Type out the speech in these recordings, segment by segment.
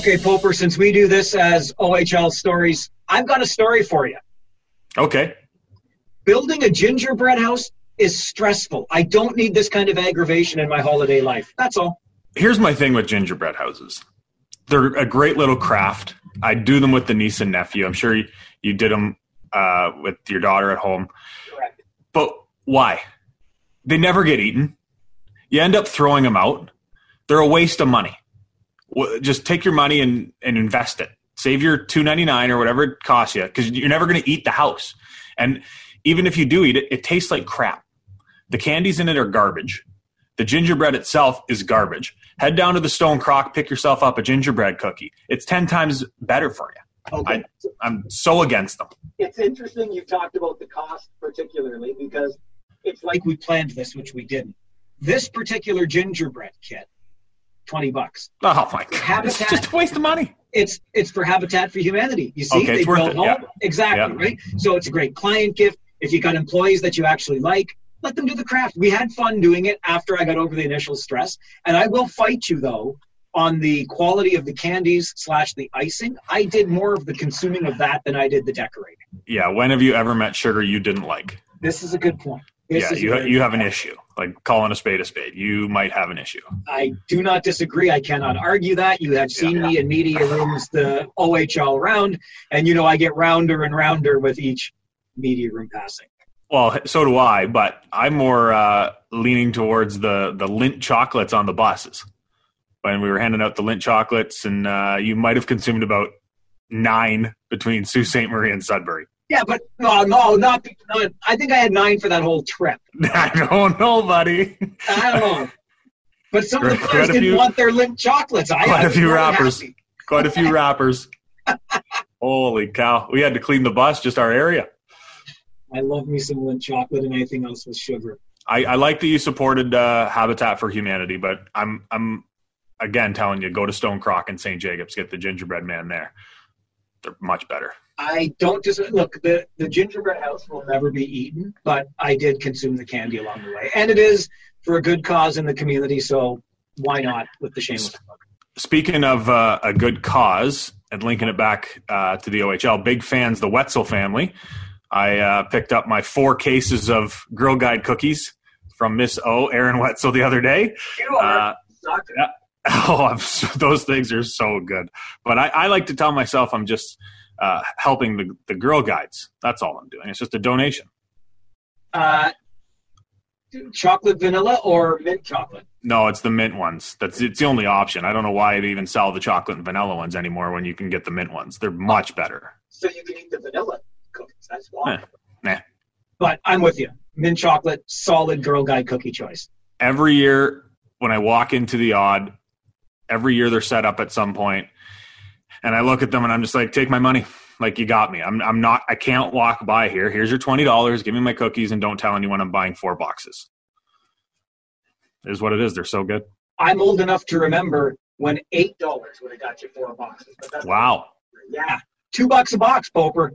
Okay, Poper, since we do this as OHL stories, I've got a story for you. Okay. Building a gingerbread house is stressful. I don't need this kind of aggravation in my holiday life. That's all. Here's my thing with gingerbread houses they're a great little craft. I do them with the niece and nephew. I'm sure you, you did them uh, with your daughter at home. Correct. But why? They never get eaten. You end up throwing them out. They're a waste of money. Well, Just take your money and, and invest it. Save your two ninety nine or whatever it costs you because you're never going to eat the house. And even if you do eat it, it tastes like crap. The candies in it are garbage. The gingerbread itself is garbage. Head down to the Stone Crock, pick yourself up a gingerbread cookie. It's ten times better for you. Okay. I'm so against them. it's interesting you talked about the cost particularly because it's like we planned this, which we didn't. This particular gingerbread kit, 20 bucks. Oh my god, it's just a waste of money. It's it's for Habitat for Humanity. You see, Okay, they built it, home. yeah. Exactly, Yeah. right? So it's a great client gift. If you got employees that you actually like, let them do the craft. We had fun doing it after I got over the initial stress. And I will fight you though on the quality of the candies slash the icing. I did more of the consuming of that than I did the decorating. Yeah, when have you ever met sugar you didn't like? This is a good point. This yeah, you you have an issue. Like calling a spade a spade, you might have an issue. I do not disagree. I cannot argue that. You have seen me in media rooms the OHL round, and you know I get rounder and rounder with each media room passing. Well, so do I, but I'm more uh, leaning towards the the Lindt chocolates on the buses. When we were handing out the Lindt chocolates, and uh, you might have consumed about nine between Sault Ste. Marie and Sudbury. Yeah, but no, no, not, not. I think I had nine for that whole trip. I don't know, buddy. I don't know. But some of the players didn't few- want their Lindt chocolates. I Quite a few very rappers. happy. Quite a few wrappers. Holy cow! We had to clean the bus, just our area. I love me some Lindt chocolate, and anything else with sugar. I, I like that you supported uh, Habitat for Humanity, but I'm I'm again telling you, go to Stone Crock and St. Jacobs, get the gingerbread man there. They're much better. I don't dis- look. The the gingerbread house will never be eaten, but I did consume the candy along the way, and it is for a good cause in the community. So why not with the shameless plug? Speaking of uh, a good cause and linking it back uh, to the OHL, big fans, the Wetzel family. I uh, picked up my four cases of Girl Guide cookies from Miss O, Erin Wetzel, the other day. You are Uh. Oh, I'm those things are so good. But I, I like to tell myself I'm just uh, helping the, the Girl Guides. That's all I'm doing. It's just a donation. Uh, chocolate vanilla or mint chocolate? No, it's the mint ones. That's it's the only option. I don't know why they even sell the chocolate and vanilla ones anymore when you can get the mint ones. They're much better. So you can eat the vanilla cookies. That's why. Eh, nah. But I'm with you. Mint chocolate, solid Girl Guide cookie choice. Every year when I walk into the odd, every year they're set up at some point, and I look at them and I'm just like, take my money. Like you got me. I'm I'm not. I can't walk by here. Here's your twenty dollars. Give me my cookies and don't tell anyone I'm buying four boxes. It is what it is. They're so good. I'm old enough to remember when eight dollars would have got you four boxes. But that's Wow. Yeah, two bucks a box, Poper.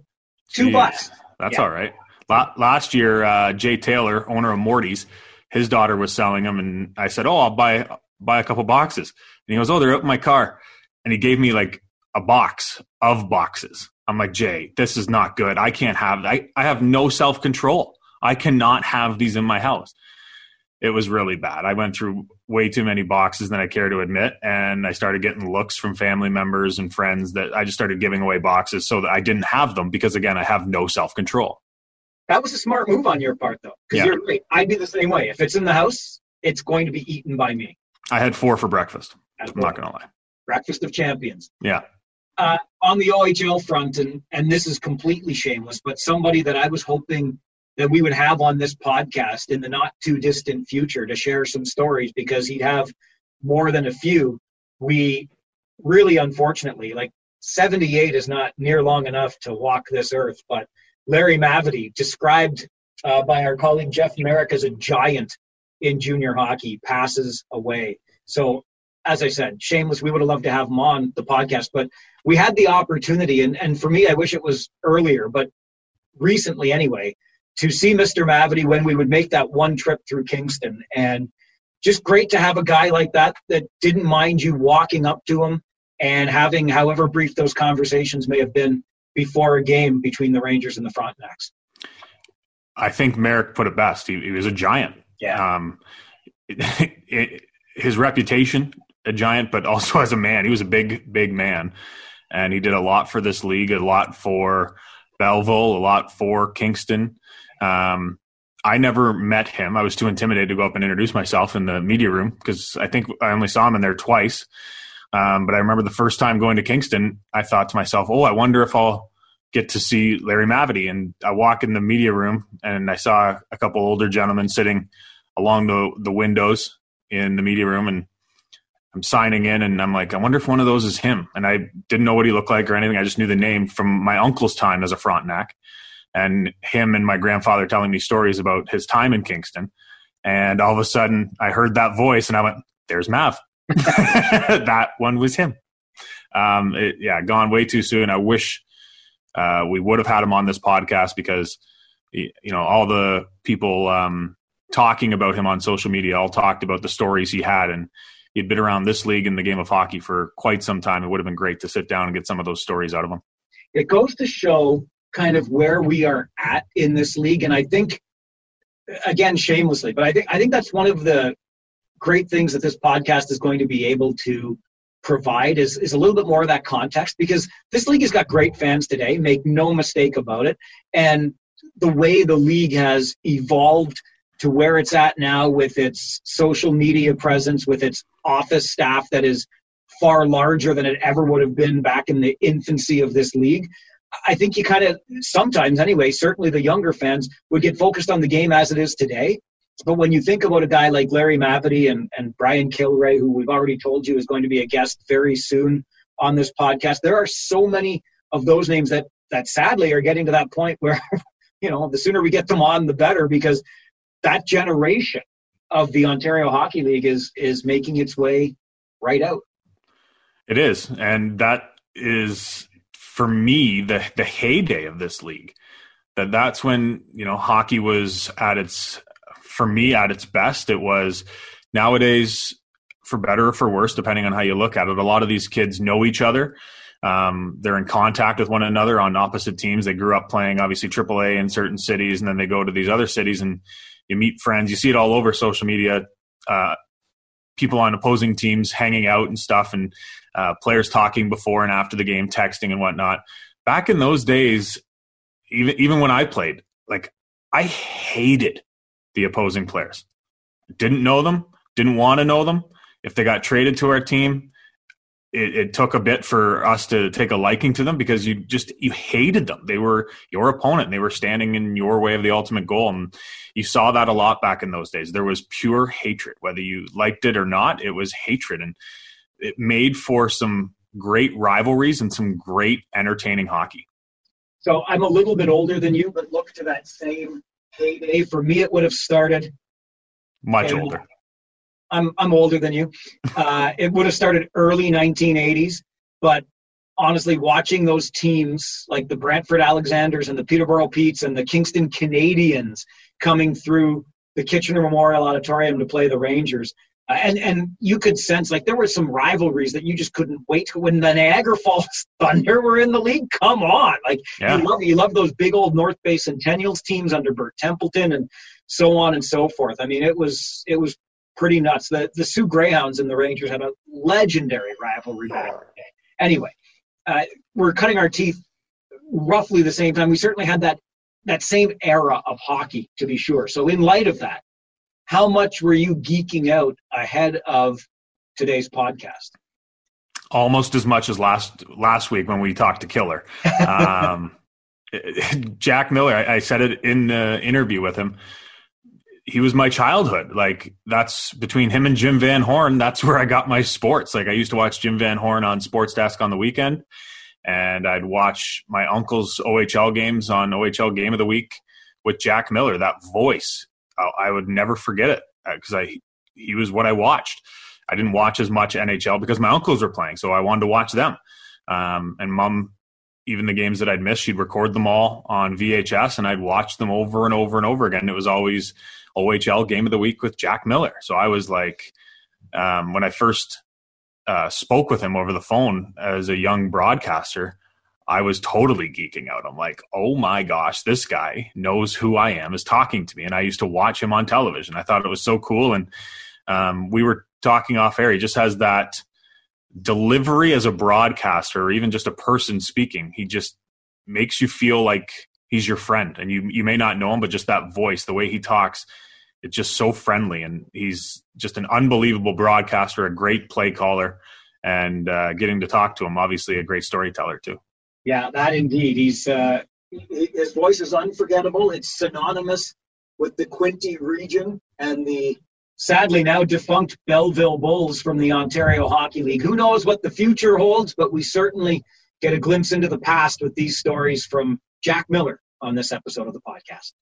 Two Jeez. bucks. That's Yeah. all right. Last year, uh, Jay Taylor, owner of Morty's, his daughter was selling them, and I said, "Oh, I'll buy buy a couple boxes." And he goes, "Oh, they're out in my car," and he gave me like a box of boxes. I'm like, Jay, this is not good. I can't have. I I have no self control. I cannot have these in my house. It was really bad. I went through way too many boxes than I care to admit, and I started getting looks from family members and friends that I just started giving away boxes so that I didn't have them because again, I have no self control. That was a smart move on your part, though, because Yeah. you're right. I'd be the same way. If it's in the house, it's going to be eaten by me. I had four for breakfast. I'm not gonna lie. Breakfast of champions. Yeah. Uh, on the OHL front, and and this is completely shameless, but somebody that I was hoping that we would have on this podcast in the not too distant future to share some stories because he'd have more than a few. We really, unfortunately, like 78 is not near long enough to walk this earth, but Larry Mavety, described uh, by our colleague Jeff Merrick as a giant in junior hockey, passes away. So, as I said, shameless, we would have loved to have him on the podcast, but we had the opportunity, and, and for me, I wish it was earlier, but recently anyway, to see Mr. Mavety when we would make that one trip through Kingston. And just great to have a guy like that that didn't mind you walking up to him and having however brief those conversations may have been before a game between the Rangers and the Frontenacs. I think Merrick put it best. He, he was a giant. Yeah. Um, it, it, his reputation, a giant, but also as a man, he was a big, big man, and he did a lot for this league, a lot for Belleville, a lot for Kingston. Um, I never met him. I was too intimidated to go up and introduce myself in the media room because I think I only saw him in there twice. Um, but I remember the first time going to Kingston, I thought to myself, "Oh, I wonder if I'll get to see Larry Mavety." And I walk in the media room, and I saw a couple older gentlemen sitting along the the windows in the media room, and I'm signing in, and I'm like, "I wonder if one of those is him." And I didn't know what he looked like or anything. I just knew the name from my uncle's time as a Frontenac, and him and my grandfather telling me stories about his time in Kingston. And all of a sudden, I heard that voice, and I went, "There's Mav." that one was him. Um, it, yeah, gone way too soon. I wish uh, we would have had him on this podcast because you know all the people um, talking about him on social media all talked about the stories he had, and he'd been around this league and the game of hockey for quite some time. It would have been great to sit down and get some of those stories out of him. It goes to show kind of where we are at in this league, and I think again shamelessly, but I think I think that's one of the great things that this podcast is going to be able to provide is, is a little bit more of that context because this league has got great fans today, make no mistake about it. And the way the league has evolved to where it's at now with its social media presence, with its office staff that is far larger than it ever would have been back in the infancy of this league. I think you kind of sometimes, anyway, certainly the younger fans would get focused on the game as it is today but when you think about a guy like Larry Mavety and, and Brian Kilrea, who we've already told you is going to be a guest very soon on this podcast, there are so many of those names that that sadly are getting to that point where, you know, the sooner we get them on, the better, because that generation of the Ontario Hockey League is is making its way right out. It is, and that is for me the the heyday of this league. That that's when you know hockey was at its for me at its best. It was nowadays, for better or for worse, depending on how you look at it, a lot of these kids know each other. Um, they're in contact with one another on opposite teams. They grew up playing obviously AAA in certain cities, and then they go to these other cities and you meet friends. You see it all over social media. Uh, people on opposing teams hanging out and stuff, and uh, players talking before and after the game, texting and whatnot. Back in those days, even even when I played, like I hated the opposing players. Didn't know them, didn't want to know them. If they got traded to our team, it, it, took a bit for us to take a liking to them because you just you hated them. They were your opponent. They were standing in your way of the ultimate goal, and you saw that a lot back in those days. There was pure hatred, whether you liked it or not. It was hatred, and it made for some great rivalries and some great entertaining hockey. So I'm a little bit older than you, but look to that same heyday. For me, it would have started much older. I'm I'm older than you. Uh, it would have started early 1980s, but honestly, watching those teams like the Brantford Alexanders and the Peterborough Petes and the Kingston Canadians coming through the Kitchener Memorial Auditorium to play the Rangers, uh, and and you could sense like there were some rivalries that you just couldn't wait to when the Niagara Falls Thunder were in the league. Come on, like yeah. you love you love those big old North Bay Centennials teams under Bert Templeton and so on and so forth. I mean, it was it was pretty nuts. The the Soo Greyhounds and the Rangers had a legendary rivalry back in the day. Anyway, uh, we're cutting our teeth roughly the same time. We certainly had that that same era of hockey, to be sure. So in light of that, how much were you geeking out ahead of today's podcast? Almost as much as last last week when we talked to Killer. Um, Jack Miller, I, I said it in the interview with him. He was my childhood. Like that's between him and Jim Van Horne. That's where I got my sports. Like I used to watch Jim Van Horne on Sports Desk on the weekend, and I'd watch my uncle's OHL games on OHL Game of the Week with Jack Miller. That voice, I, I would never forget it because uh, I he was what I watched. I didn't watch as much NHL because my uncles were playing, so I wanted to watch them. Um, and mom even the games that I'd missed, she'd record them all on VHS and I'd watch them over and over and over again. It was always OHL game of the week with Jack Miller. So I was like, um, when I first uh, spoke with him over the phone as a young broadcaster, I was totally geeking out. I'm like, oh my gosh, this guy knows who I am, is talking to me. And I used to watch him on television. I thought it was so cool. And um, we were talking off air. He just has that delivery as a broadcaster or even just a person speaking he just makes you feel like he's your friend. And you you may not know him but just that voice the way he talks it's just so friendly. And he's just an unbelievable broadcaster a great play caller and uh, getting to talk to him obviously a great storyteller too. Yeah that indeed. He's uh, his voice is unforgettable. It's synonymous with the quinte region and the sadly now defunct Belleville Bulls from the Ontario Hockey League. Who knows what the future holds, but we certainly get a glimpse into the past with these stories from Jack Miller on this episode of the podcast.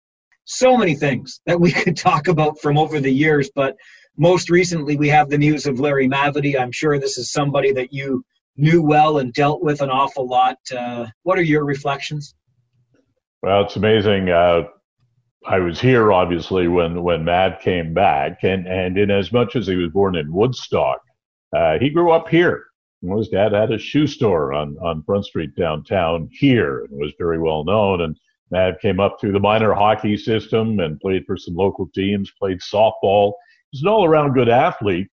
So many things that we could talk about from over the years, but most recently we have the news of Larry Mavety. I'm sure this is somebody that you knew well and dealt with an awful lot. Uh, what are your reflections? Well, it's amazing. Uh, I was here obviously when when Mav came back, and and in as much as he was born in Woodstock, uh, he grew up here. His dad had a shoe store on on Front Street downtown here, and was very well known. And Mav came up through the minor hockey system and played for some local teams, played softball. He's an all around good athlete,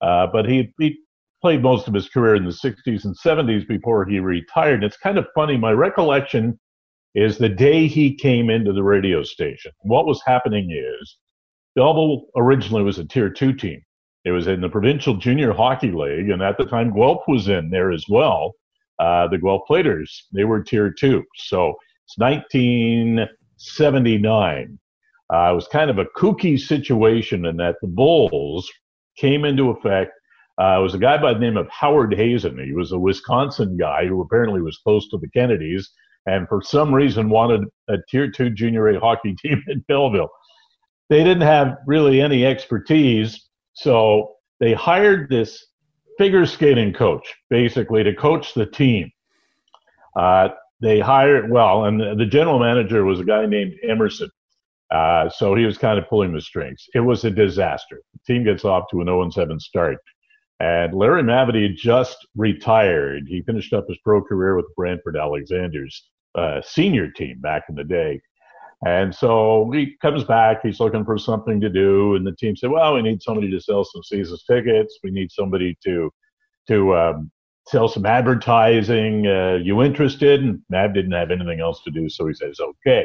uh, but he he played most of his career in the 60s and 70s before he retired. And it's kind of funny. My recollection is the day he came into the radio station. What was happening is Belleville originally was a tier two team. It was in the provincial junior hockey league, and at the time Guelph was in there as well. Uh, the Guelph Platers, they were tier two. So it's 1979. Uh, it was kind of a kooky situation in that the Bulls came into effect. Uh, it was a guy by the name of Howard Hazen. He was a Wisconsin guy who apparently was close to the Kennedys and for some reason wanted a tier two junior A hockey team in Belleville. They didn't have really any expertise, so they hired this figure skating coach basically to coach the team. Uh, they hired well, and the, general manager was a guy named Emerson. Uh, so he was kind of pulling the strings. It was a disaster. The team gets off to an 0 7 start. And Larry Mavety just retired. He finished up his pro career with Brantford Alexanders uh, senior team back in the day. And so he comes back. He's looking for something to do, and the team said, "Well, we need somebody to sell some season tickets. We need somebody to to um, sell some advertising. Uh, you interested?" And Mav didn't have anything else to do, so he says, "Okay."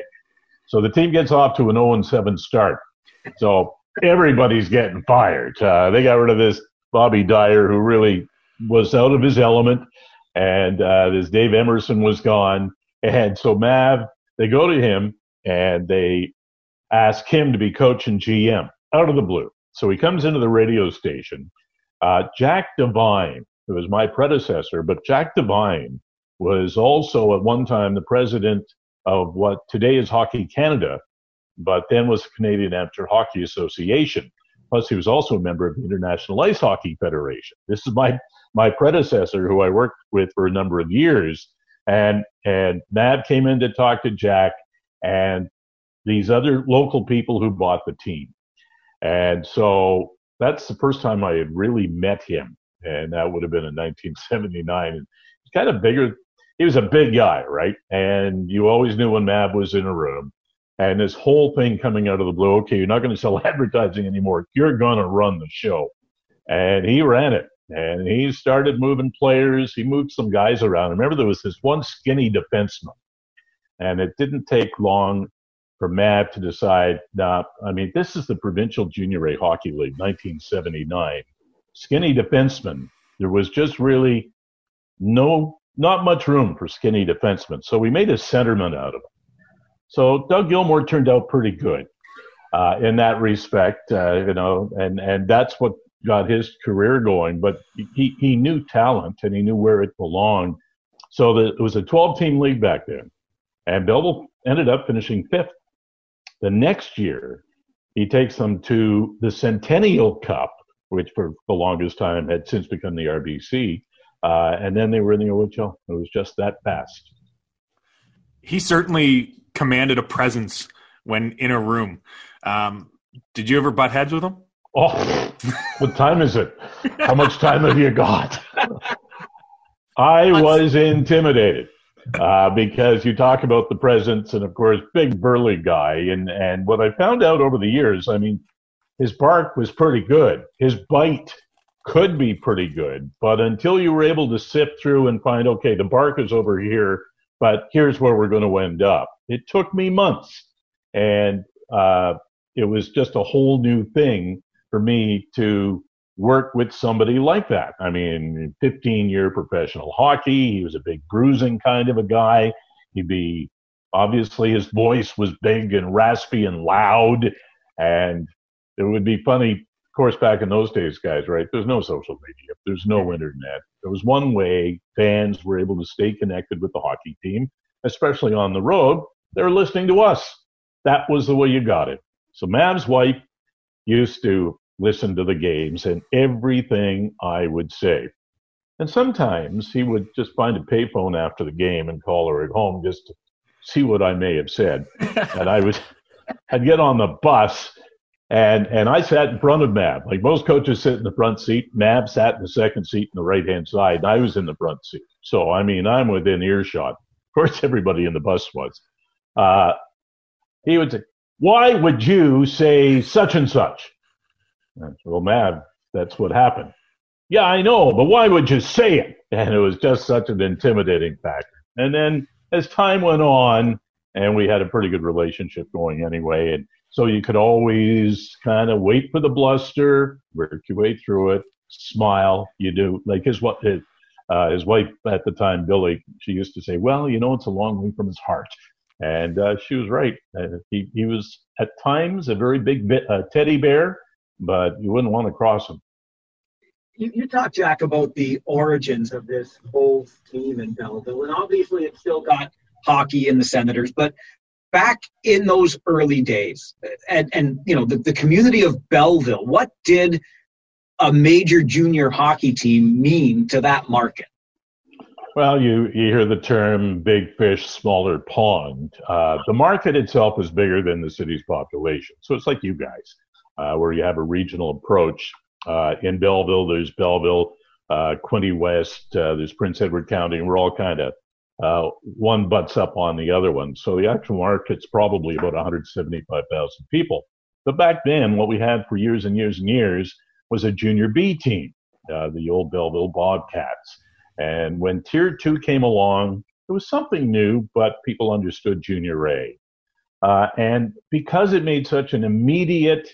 So the team gets off to an 0-7 start. So everybody's getting fired. Uh, they got rid of this Bobby Dyer, who really was out of his element, and uh, Dave Emerson was gone. And so Mav, they go to him and they ask him to be coach and GM out of the blue. So he comes into the radio station. Uh, Jack Devine, who was my predecessor, but Jack Devine was also at one time the president of what today is Hockey Canada, but then was the Canadian Amateur Hockey Association. Plus, he was also a member of the International Ice Hockey Federation. This is my my predecessor, who I worked with for a number of years, and and Mav came in to talk to Jack and these other local people who bought the team. And so that's the first time I had really met him. And that would have been in 1979. And he's kind of bigger. He was a big guy, right? And you always knew when Mav was in a room. And this whole thing coming out of the blue, okay, you're not going to sell advertising anymore. You're going to run the show. And he ran it and he started moving players. He moved some guys around. Remember, there was this one skinny defenseman, and it didn't take long for Mav to decide. Now, I mean, this is the Provincial Junior A Hockey League, 1979. Skinny defenseman. There was just really no, not much room for skinny defensemen. So we made a centerman out of him. So Doug Gilmour turned out pretty good uh, in that respect, uh, you know, and, and that's what got his career going. But he, he knew talent and he knew where it belonged. So the, it was a 12 team league back then. And Belleville ended up finishing fifth. The next year, he takes them to the Centennial Cup, which for the longest time had since become the RBC. Uh, and then they were in the OHL. It was just that fast. He certainly commanded a presence when in a room. Um, did you ever butt heads with him? Oh, what time is it? How much time have you got? I was intimidated uh, because you talk about the presence and, of course, big burly guy. And, and what I found out over the years, I mean, his bark was pretty good. His bite could be pretty good. But until you were able to sift through and find, okay, the bark is over here, but here's where we're going to end up, it took me months. And uh, it was just a whole new thing for me to work with somebody like that. I mean, 15 year professional hockey. He was a big bruising kind of a guy. He'd be obviously his voice was big and raspy and loud. And it would be funny, course, back in those days, guys, right? There's no social media, there's no internet. There was one way fans were able to stay connected with the hockey team, especially on the road. They were listening to us. That was the way you got it. So Mav's wife used to listen to the games and everything I would say. And sometimes he would just find a payphone after the game and call her at home just to see what I may have said. and I would, I'd get on the bus and, and I sat in front of Mav. Like most coaches sit in the front seat. Mav sat in the second seat in the right hand side and I was in the front seat. So, I mean, I'm within earshot. Of course, everybody in the bus was. Uh, he would say, why would you say such and such? I well, Mav, that's what happened. Yeah, I know, but why would you say it? And it was just such an intimidating factor. And then as time went on, and we had a pretty good relationship going anyway, and so you could always kind of wait for the bluster, work your way through it, smile. You do like his what his, uh, his wife at the time, Billy. She used to say, "Well, you know, it's a long way from his heart," and uh, she was right. Uh, he he was at times a very big bit, uh, teddy bear, but you wouldn't want to cross him. You, you talked, Jack, about the origins of this whole team in Belleville, and obviously it's still got hockey in the Senators, but back in those early days, and, and you know, the, the community of Belleville, what did a major junior hockey team mean to that market? Well, you, you hear the term big fish, smaller pond. Uh, the market itself is bigger than the city's population. So it's like you guys uh, where you have a regional approach. Uh, in Belleville, there's Belleville, uh, Quinte West, uh, there's Prince Edward County, and we're all kind of uh, one butts up on the other one. So the actual market's probably about 175,000 people. But back then, what we had for years and years and years was a junior B team, uh, the old Belleville Bobcats. And when Tier 2 came along, it was something new, but people understood Junior A. Uh, and because it made such an immediate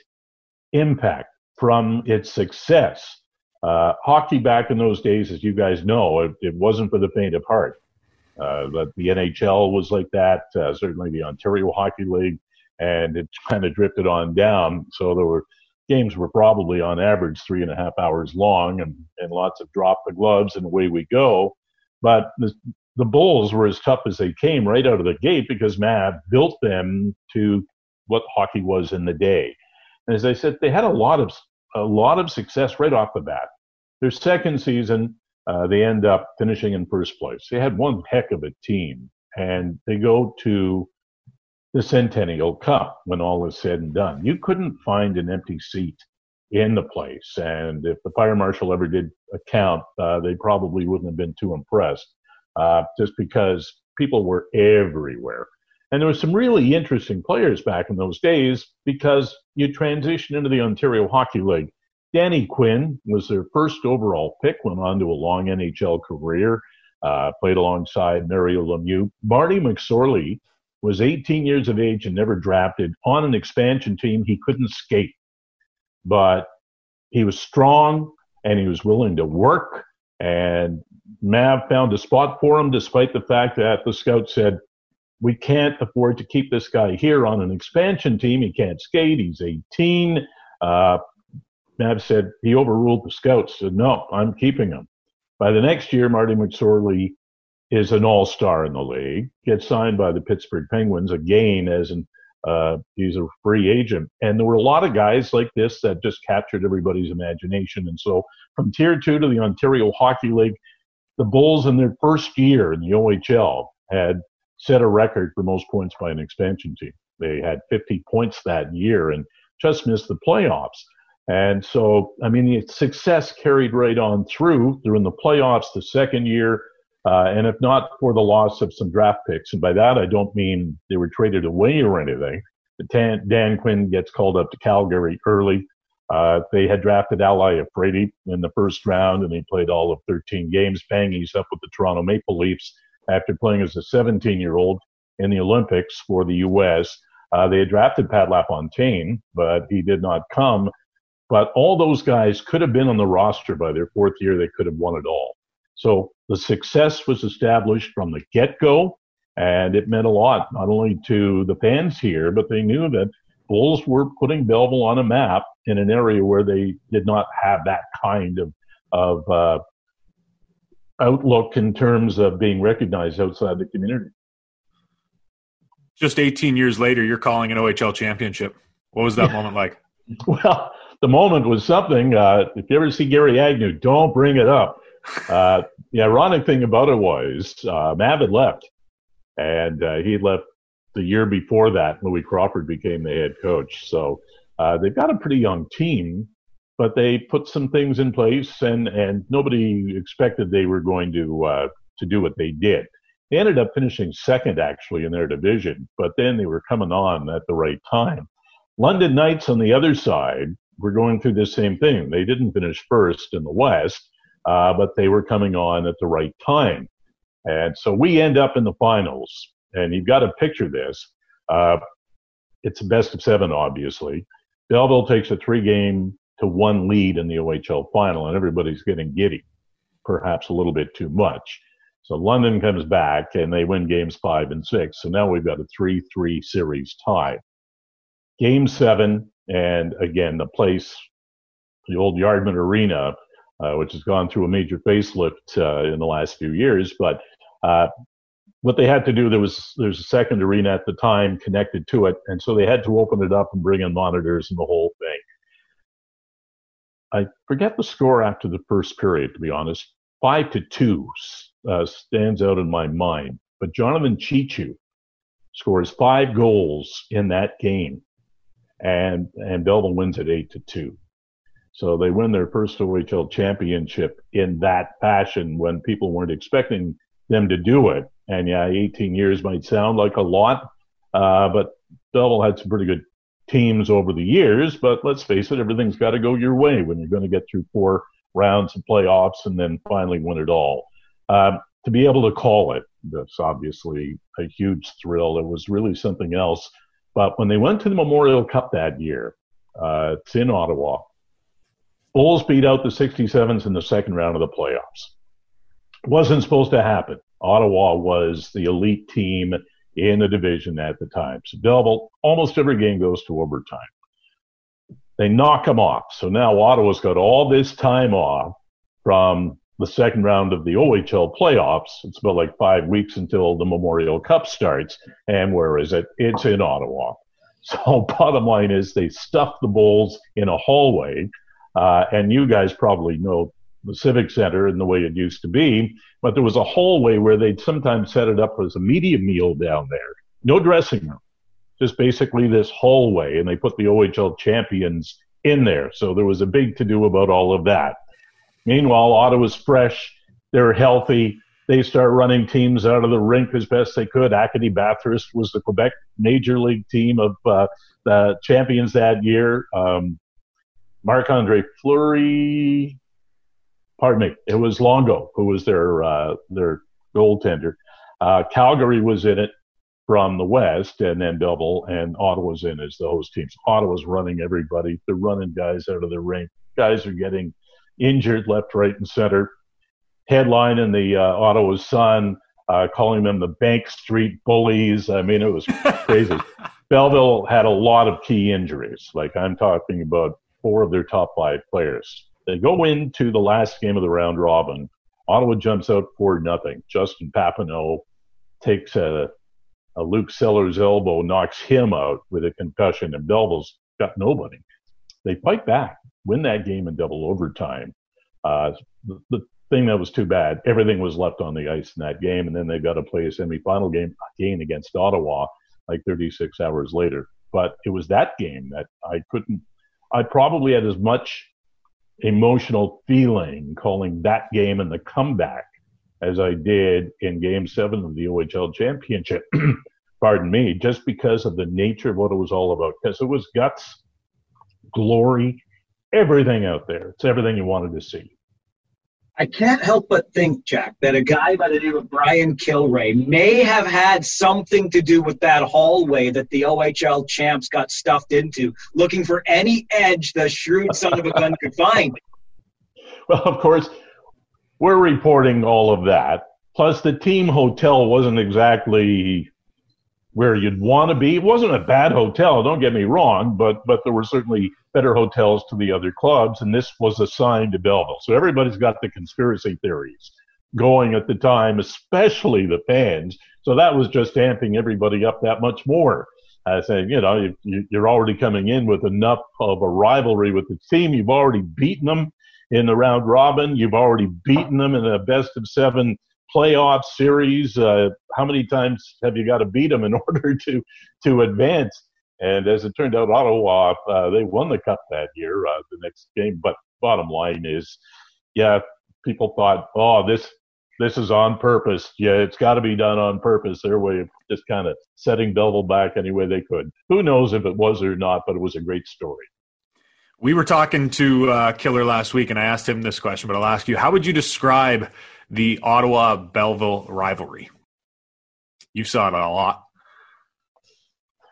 impact from its success. Uh, hockey back in those days, as you guys know, it, it wasn't for the faint of heart. Uh, but the NHL was like that, uh, certainly the Ontario Hockey League, and it kind of drifted on down. So there were games were probably on average three and a half hours long, and, and lots of drop the gloves and away we go. But the, the Bulls were as tough as they came right out of the gate because Mav built them to what hockey was in the day. And as I said, they had a lot of a lot of success right off the bat. Their second season, uh, they end up finishing in first place. They had one heck of a team, and they go to the Centennial Cup when all is said and done. You couldn't find an empty seat in the place, and if the fire marshal ever did a count, uh, they probably wouldn't have been too impressed, uh, just because people were everywhere. And there were some really interesting players back in those days because you transition into the Ontario Hockey League. Danny Quinn was their first overall pick, went on to a long NHL career, uh, played alongside Mario Lemieux. Marty McSorley was 18 years of age and never drafted on an expansion team. He couldn't skate, but he was strong and he was willing to work. And Mav found a spot for him despite the fact that the scout said, we can't afford to keep this guy here on an expansion team. He can't skate. He's 18. Uh, Mav said he overruled the scouts. Said no, I'm keeping him. By the next year, Marty McSorley is an all-star in the league. Gets signed by the Pittsburgh Penguins again as an uh, he's a free agent. And there were a lot of guys like this that just captured everybody's imagination. And so from tier two to the Ontario Hockey League, the Bulls in their first year in the OHL had set a record for most points by an expansion team. They had 50 points that year and just missed the playoffs. And so, I mean, the success carried right on through. They're the playoffs the second year. Uh, and if not for the loss of some draft picks, and by that I don't mean they were traded away or anything. Dan, Dan Quinn gets called up to Calgary early. Uh, they had drafted Al Iafrate in the first round, and he played all of 13 games. Bang, he's up with the Toronto Maple Leafs after playing as a 17 year old in the Olympics for the U.S. Uh, they had drafted Pat LaFontaine, but he did not come. But all those guys could have been on the roster by their fourth year. They could have won it all. So the success was established from the get go, and it meant a lot, not only to the fans here, but they knew that Bulls were putting Belleville on a map in an area where they did not have that kind of, of uh, outlook in terms of being recognized outside the community. Just 18 years later, you're calling an OHL championship. What was that moment like? Well, the moment was something. Uh, if you ever see Gary Agnew, don't bring it up. Uh, the ironic thing about it was uh, Mav had left, and uh, he left the year before that. Louis Crawford became the head coach. So uh, they've got a pretty young team, but they put some things in place, and and nobody expected they were going to uh, to do what they did. They ended up finishing second actually in their division, but then they were coming on at the right time. London Knights on the other side were going through the same thing. They didn't finish first in the West, uh, but they were coming on at the right time. And so we end up in the finals, and you've got to picture this. Uh, it's a best of seven, obviously. Belleville takes a three game to one lead in the OHL final, and everybody's getting giddy, perhaps a little bit too much. So London comes back and they win games five and six. So now we've got a 3 3 series tie. Game seven, and again, the place, the old Yardmen Arena, uh, which has gone through a major facelift uh, in the last few years. But uh, what they had to do, there was there's a second arena at the time connected to it, and so they had to open it up and bring in monitors and the whole thing. I forget the score after the first period, to be honest. Five to two uh, stands out in my mind. But Jonathan Cheechoo scores five goals in that game, and and Belleville wins at eight to two. So they win their first OHL championship in that fashion when people weren't expecting them to do it. And yeah, 18 years might sound like a lot, uh, but Belleville had some pretty good teams over the years. But let's face it, everything's got to go your way when you're going to get through four rounds of playoffs and then finally win it all. Um, to be able to call it, that's obviously a huge thrill. It was really something else. But when they went to the Memorial Cup that year, uh, it's in Ottawa. Bulls beat out the 67s in the second round of the playoffs. Wasn't supposed to happen. Ottawa was the elite team in the division at the time. So Belleville, almost every game goes to overtime. They knock them off. So now Ottawa's got all this time off from the second round of the OHL playoffs. It's about like five weeks until the Memorial Cup starts. And where is it? It's in Ottawa. So bottom line is they stuffed the Bulls in a hallway. Uh, and you guys probably know the Civic Center and the way it used to be, but there was a hallway where they'd sometimes set it up as a media meal down there. No dressing room, just basically this hallway, and they put the OHL champions in there. So there was a big to do about all of that. Meanwhile, Ottawa's fresh. They're healthy. They start running teams out of the rink as best they could. Acadie Bathurst was the Quebec Major League team of uh, the champions that year. Um, Marc Andre Fleury, pardon me, it was Longo who was their uh, their goaltender. Uh, Calgary was in it from the west, and then Double and Ottawa's in as the host teams. Ottawa's running everybody. They're running guys out of the rink. Guys are getting injured left, right, and center. Headline in the uh, Ottawa Sun, uh, calling them the Bank Street Bullies. I mean, it was crazy. Belleville had a lot of key injuries. Like I'm talking about four of their top five players. They go into the last game of the round robin. Ottawa jumps out for nothing. Justin Papineau takes a, a Luke Sellars elbow, knocks him out with a concussion, and Belleville's got nobody. They fight back, win that game in double overtime. Uh, the, the thing that was too bad, everything was left on the ice in that game, and then they got to play a semifinal game again against Ottawa like 36 hours later. But it was that game that I couldn't. I probably had as much emotional feeling calling that game and the comeback as I did in Game Seven of the OHL Championship. Pardon me, just because of the nature of what it was all about. Because it was guts, glory, everything out there. It's everything you wanted to see. I can't help but think, Jack, that a guy by the name of Brian Kilrea may have had something to do with that hallway that the OHL champs got stuffed into, looking for any edge the shrewd son of a gun could find. Well, of course, we're reporting all of that. Plus, the team hotel wasn't exactly where you'd want to be. It wasn't a bad hotel, don't get me wrong, but but there were certainly better hotels to the other clubs, and this was assigned to Belleville. So everybody's got the conspiracy theories going at the time, especially the fans. So that was just amping everybody up that much more. I saying, you know, you're already coming in with enough of a rivalry with the team. You've already beaten them in the round robin. You've already beaten them in a best of seven playoff series. Uh, how many times have you got to beat them in order to to advance? And as it turned out, Ottawa uh, they won the cup that year, uh, the next game. But bottom line is, yeah, people thought, oh, this this is on purpose. Yeah, it's got to be done on purpose. Their way of just kind of setting Belleville back any way they could. Who knows if it was or not, but it was a great story. We were talking to uh, Killer last week, and I asked him this question, but I'll ask you: How would you describe the Ottawa Belleville rivalry? You saw it a lot.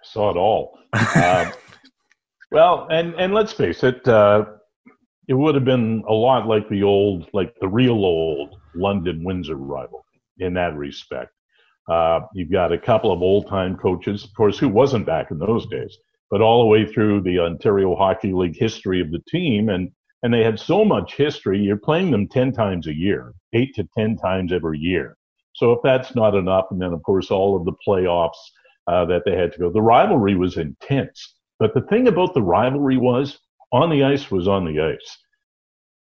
Saw it all. uh, well, and and let's face it, uh, it would have been a lot like the old, like the real old London Windsor rivalry in that respect. Uh, you've got a couple of old time coaches, of course, who wasn't back in those days, but all the way through the Ontario Hockey League history of the team, and and they had so much history. You're playing them ten times a year, eight to ten times every year. So if that's not enough, and then of course all of the playoffs uh, that they had to go. The rivalry was intense. But the thing about the rivalry was on the ice was on the ice.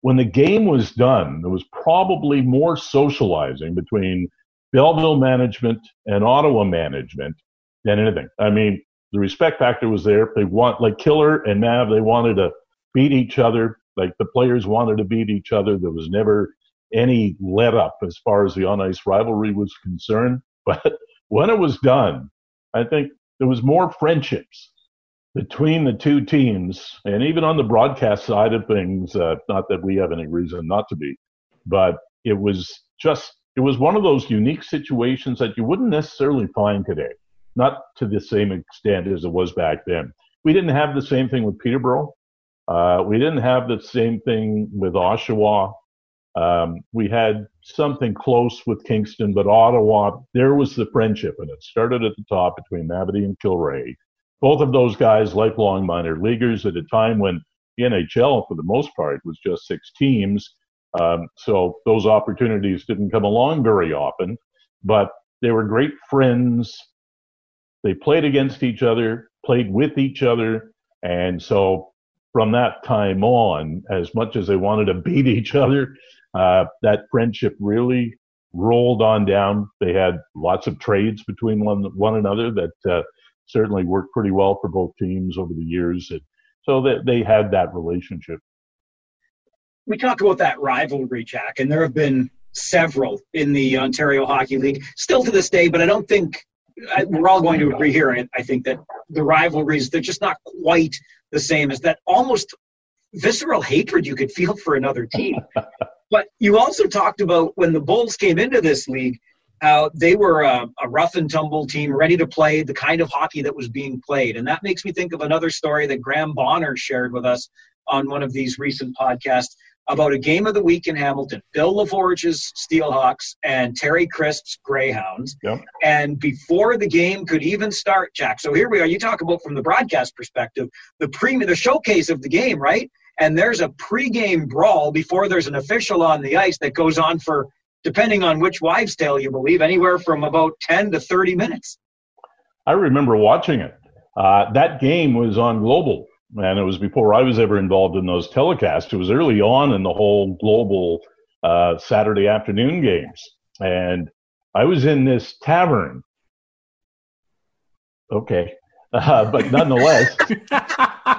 When the game was done, there was probably more socializing between Belleville management and Ottawa management than anything. I mean, the respect factor was there. They want, like Killer and Mav, they wanted to beat each other. Like the players wanted to beat each other. There was never any let up as far as the on ice rivalry was concerned. But when it was done, I think there was more friendships between the two teams, and even on the broadcast side of things. Uh, not that we have any reason not to be, but it was just it was one of those unique situations that you wouldn't necessarily find today. Not to the same extent as it was back then. We didn't have the same thing with Peterborough. Uh, we didn't have the same thing with Oshawa. Um, we had something close with Kingston, but Ottawa, there was the friendship, and it started at the top between Mavety and Kilrea. Both of those guys, lifelong minor leaguers at a time when the NHL, for the most part, was just six teams. Um, so those opportunities didn't come along very often, but they were great friends. They played against each other, played with each other, and so from that time on, as much as they wanted to beat each other, uh, that friendship really rolled on down. They had lots of trades between one one another that uh, certainly worked pretty well for both teams over the years, and so that they had that relationship. We talk about that rivalry, Jack, and there have been several in the Ontario Hockey League still to this day. But I don't think I, we're all going to agree here. I, I think that the rivalries they're just not quite the same as that almost visceral hatred you could feel for another team. But you also talked about when the Bulls came into this league, how they were a, a, rough and tumble team, ready to play the kind of hockey that was being played. And that makes me think of another story that Graham Bonner shared with us on one of these recent podcasts about a game of the week in Hamilton, Bill LaForge's Steelhawks and Terry Crisp's Greyhounds. Yep. And before the game could even start, Jack. So here we are. You talk about from the broadcast perspective, the pre the showcase of the game, right? And there's a pregame brawl before there's an official on the ice that goes on for, depending on which wives' tale you believe, anywhere from about 10 to 30 minutes. I remember watching it. Uh, that game was on Global and it was before I was ever involved in those telecasts. It was early on in the whole global uh, Saturday afternoon games, and I was in this tavern. Okay, uh, but nonetheless,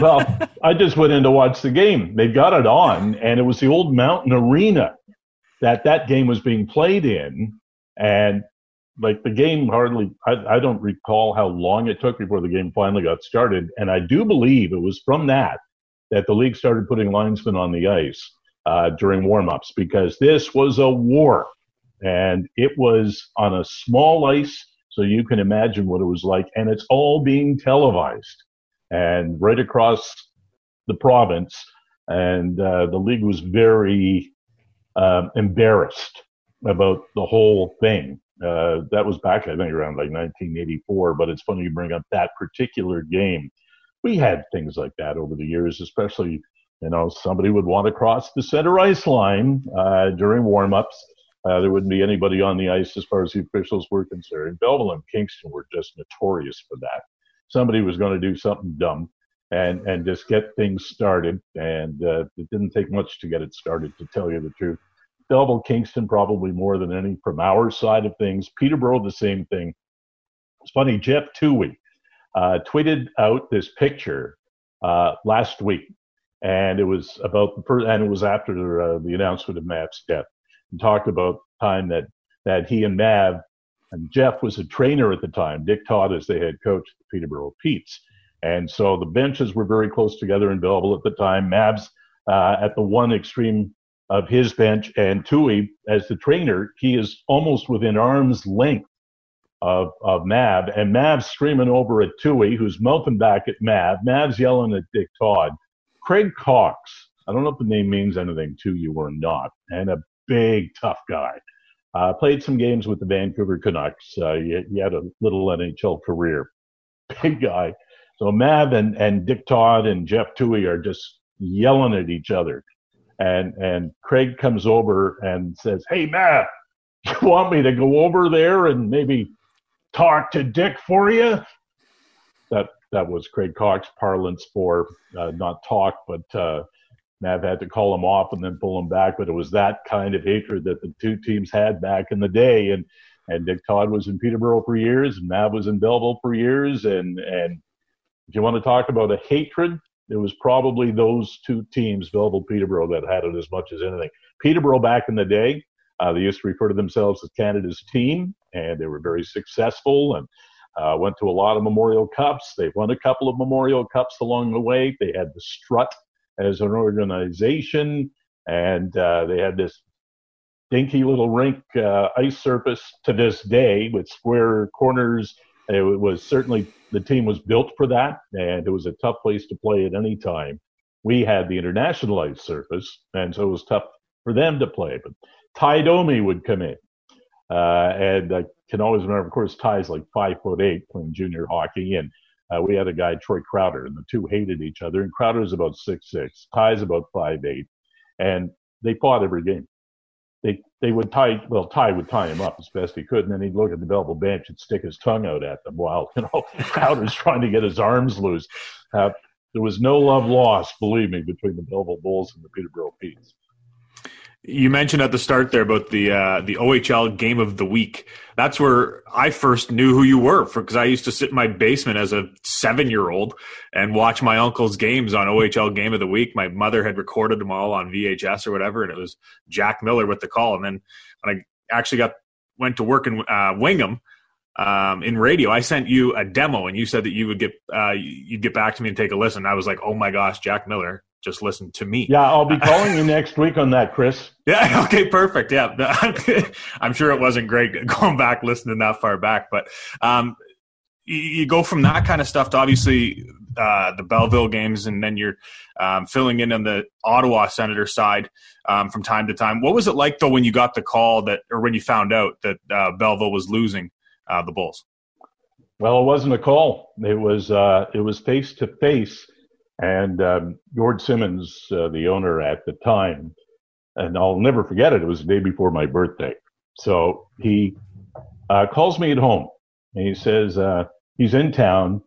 well, I just went in to watch the game. They got it on, and it was the old Mountain Arena that that game was being played in, and like the game hardly I, I, don't recall how long it took before the game finally got started and i do believe it was from that that the league started putting linesmen on the ice uh, during warm-ups because this was a war and it was on a small ice so you can imagine what it was like and it's all being televised and right across the province and uh, the league was very uh, embarrassed about the whole thing uh, that was back, I think, around like 1984. But it's funny you bring up that particular game. We had things like that over the years, especially, you know, somebody would want to cross the center ice line uh, during warmups. Uh, there wouldn't be anybody on the ice as far as the officials were concerned. Belleville and Kingston were just notorious for that. Somebody was going to do something dumb and and just get things started, and uh, it didn't take much to get it started, to tell you the truth. Belleville Kingston probably more than any from our side of things. Peterborough, the same thing. It's funny, Jeff Toohey uh, tweeted out this picture uh, last week, and it was about the per- and it was after uh, the announcement of Mav's death. And talked about time that that he and Mav and Jeff was a trainer at the time. Dick Todd as the head coach of Peterborough Petes, and so the benches were very close together in Belleville at the time. Mav's uh, at the one extreme of his bench and Toohey as the trainer, he is almost within arm's length of, of Mav, and Mav's screaming over at Toohey, who's mouthing back at Mav. Mav's yelling at Dick Todd. Craig Cox, I don't know if the name means anything to you or not, and a big, tough guy. Uh, played some games with the Vancouver Canucks. Uh, he, he, had a little NHL career. Big guy. So Mav and, and Dick Todd and Jeff Toohey are just yelling at each other and and Craig comes over and says, "Hey Matt, you want me to go over there and maybe talk to Dick for you?" That that was Craig Cox parlance for uh, not talk, but uh, Mav had to call him off and then pull him back. But it was that kind of hatred that the two teams had back in the day, and and Dick Todd was in Peterborough for years, and Mav was in Belleville for years, and and if you want to talk about a hatred, it was probably those two teams, Belleville, Peterborough, that had it as much as anything. Peterborough back in the day, uh, they used to refer to themselves as Canada's team, and they were very successful and uh, went to a lot of Memorial Cups. They won a couple of Memorial Cups along the way. They had the Strut as an organization, and uh, they had this dinky little rink uh, ice surface to this day with square corners. It was certainly the team was built for that, and it was a tough place to play at any time. We had the internationalized surface, and so it was tough for them to play. But Ty Domi would come in, uh, and I can always remember, of course, Ty's like five foot eight playing junior hockey, and uh, we had a guy Troy Crowder, and the two hated each other. And Crowder's about six six, Ty's about five eight, and they fought every game they they would tie well Ty would tie him up as best he could, and then he'd look at the Belleville bench and stick his tongue out at them while you know Crowder's trying to get his arms loose. Uh, there was no love lost, believe me, between the Belleville Bulls and the Peterborough Petes. You mentioned at the start there about the uh, the OHL game of the week. That's where I first knew who you were because I used to sit in my basement as a seven year old and watch my uncle's games on OHL game of the week. My mother had recorded them all on VHS or whatever, and it was Jack Miller with the call. And then when I actually got went to work in uh, Wingham um, in radio, I sent you a demo, and you said that you would get uh, you'd get back to me and take a listen. I was like, oh my gosh, Jack Miller just listen to me. Yeah, I'll be calling you next week on that, Chris. Yeah, okay, perfect. Yeah, I'm sure it wasn't great going back listening that far back, but um, you, go from that kind of stuff to obviously uh, the Belleville games, and then you're um, filling in on the Ottawa Senator side um, from time to time. What was it like though when you got the call that, or when you found out that uh, Belleville was losing uh, the Bulls? Well, it wasn't a call. It was uh, it was face to face, and um, Gord Simmons, uh, the owner at the time, and I'll never forget it. It was the day before my birthday, so he uh, calls me at home and he says uh, he's in town.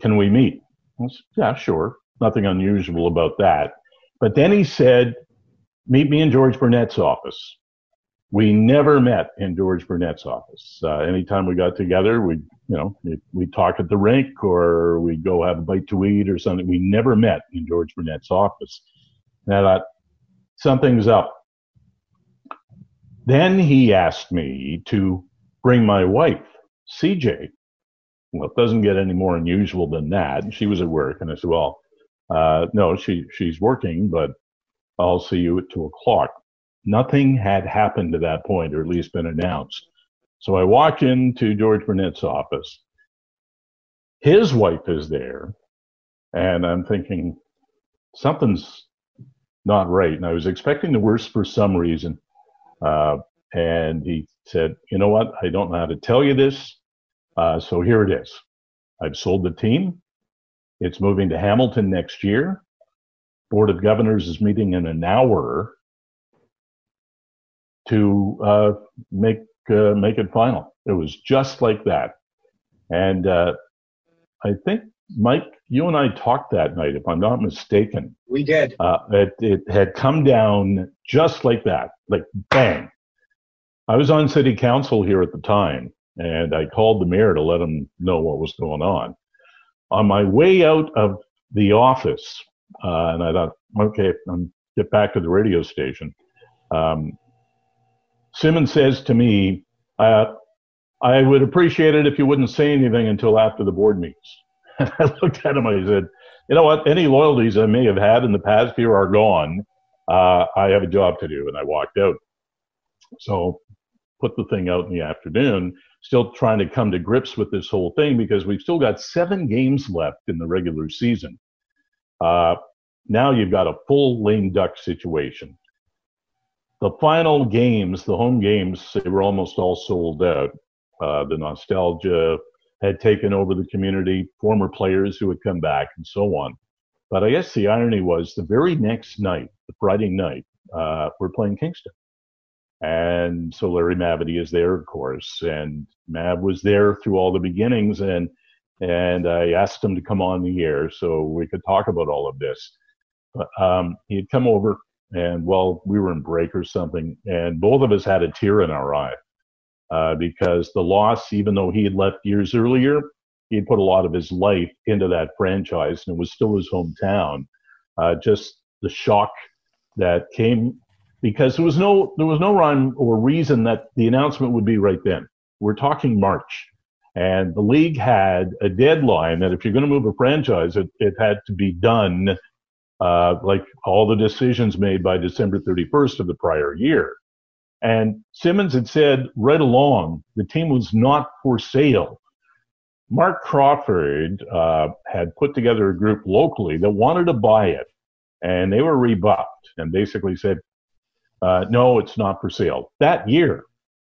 Can we meet? Said, yeah, sure. Nothing unusual about that. But then he said, meet me in George Burnett's office. We never met in George Burnett's office. Uh, anytime we got together, we, you know, we talk at the rink or we'd go have a bite to eat or something. We never met in George Burnett's office. And I thought, something's up. Then he asked me to bring my wife, CJ. Well, it doesn't get any more unusual than that. She was at work, and I said, "Well, uh, no, she she's working, but I'll see you at two o'clock." Nothing had happened to that point, or at least been announced. So I walk into George Burnett's office. His wife is there, and I'm thinking something's not right. And I was expecting the worst for some reason. Uh, and he said, You know what? I don't know how to tell you this. Uh, so here it is. I've sold the team. It's moving to Hamilton next year. Board of Governors is meeting in an hour to uh, make uh, make it final. It was just like that, and uh, I think Mike, you and I talked that night, if I'm not mistaken. We did. Uh, it, it had come down just like that, like bang. I was on city council here at the time, and I called the mayor to let him know what was going on. On my way out of the office, uh, and I thought, okay, I'm get back to the radio station. Um, Simmons says to me, uh, I would appreciate it if you wouldn't say anything until after the board meets. And I looked at him, I said, you know what? Any loyalties I may have had in the past year are gone. Uh, I have a job to do. And I walked out. So put the thing out in the afternoon, still trying to come to grips with this whole thing because we've still got seven games left in the regular season. Uh, now you've got a full lame duck situation. The final games, the home games, they were almost all sold out. Uh, the nostalgia had taken over the community, former players who had come back, and so on. But I guess the irony was the very next night, the Friday night, uh, we're playing Kingston. And so Larry Mavety is there, of course, and Mav was there through all the beginnings, and and I asked him to come on the air so we could talk about all of this. But um, he had come over, and well, we were in break or something, and both of us had a tear in our eye uh, because the loss, even though he had left years earlier, he had put a lot of his life into that franchise, and it was still his hometown. Uh, just the shock that came because there was no there was no rhyme or reason that the announcement would be right then. We're talking March, and the league had a deadline that if you're going to move a franchise, it, it had to be done uh, like all the decisions made by December 31st of the prior year. And Simmons had said right along the team was not for sale. Mark Crawford uh, had put together a group locally that wanted to buy it, and they were rebuffed and basically said, uh, no, it's not for sale that year.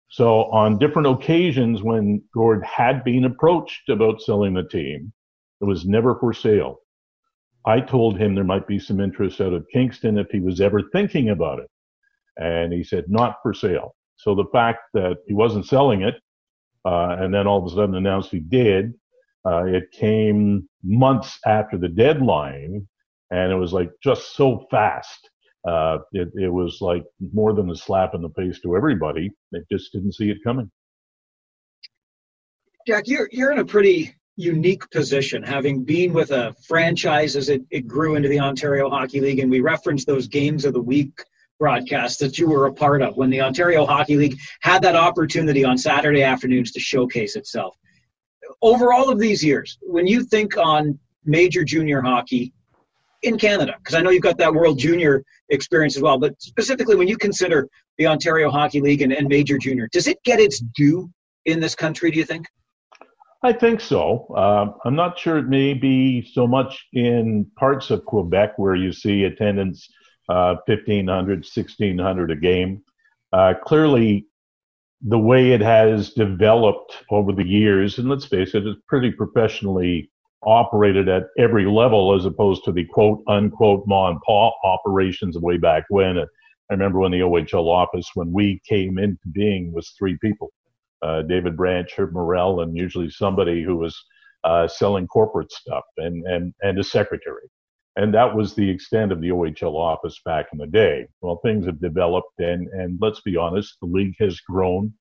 So on different occasions when Gord had been approached about selling the team, it was never for sale. I told him there might be some interest out of Kingston if he was ever thinking about it. And he said, not for sale. So the fact that he wasn't selling it, uh, and then all of a sudden announced he did, uh, it came months after the deadline, and it was like just so fast uh, it, it was like more than a slap in the face to everybody. They just didn't see it coming. Jack, you're you're in a pretty unique position, having been with a franchise as it, it grew into the Ontario Hockey League, and we referenced those games of the week broadcasts that you were a part of when the Ontario Hockey League had that opportunity on Saturday afternoons to showcase itself. Over all of these years, when you think on major junior hockey, in Canada? Because I know you've got that World Junior experience as well, but specifically when you consider the Ontario Hockey League and, and Major Junior, does it get its due in this country, do you think? I think so. Uh, I'm not sure it may be so much in parts of Quebec where you see attendance uh, 1,500, 1,600 a game. Uh, clearly, the way it has developed over the years, and let's face it, it's pretty professionally operated at every level as opposed to the quote unquote ma and pa operations of way back when. I remember when the OHL office, when we came into being, was three people uh, David Branch, Herb Morrell, and usually somebody who was uh, selling corporate stuff and, and, and a secretary. And that was the extent of the OHL office back in the day. Well, things have developed, and, and let's be honest, the league has grown.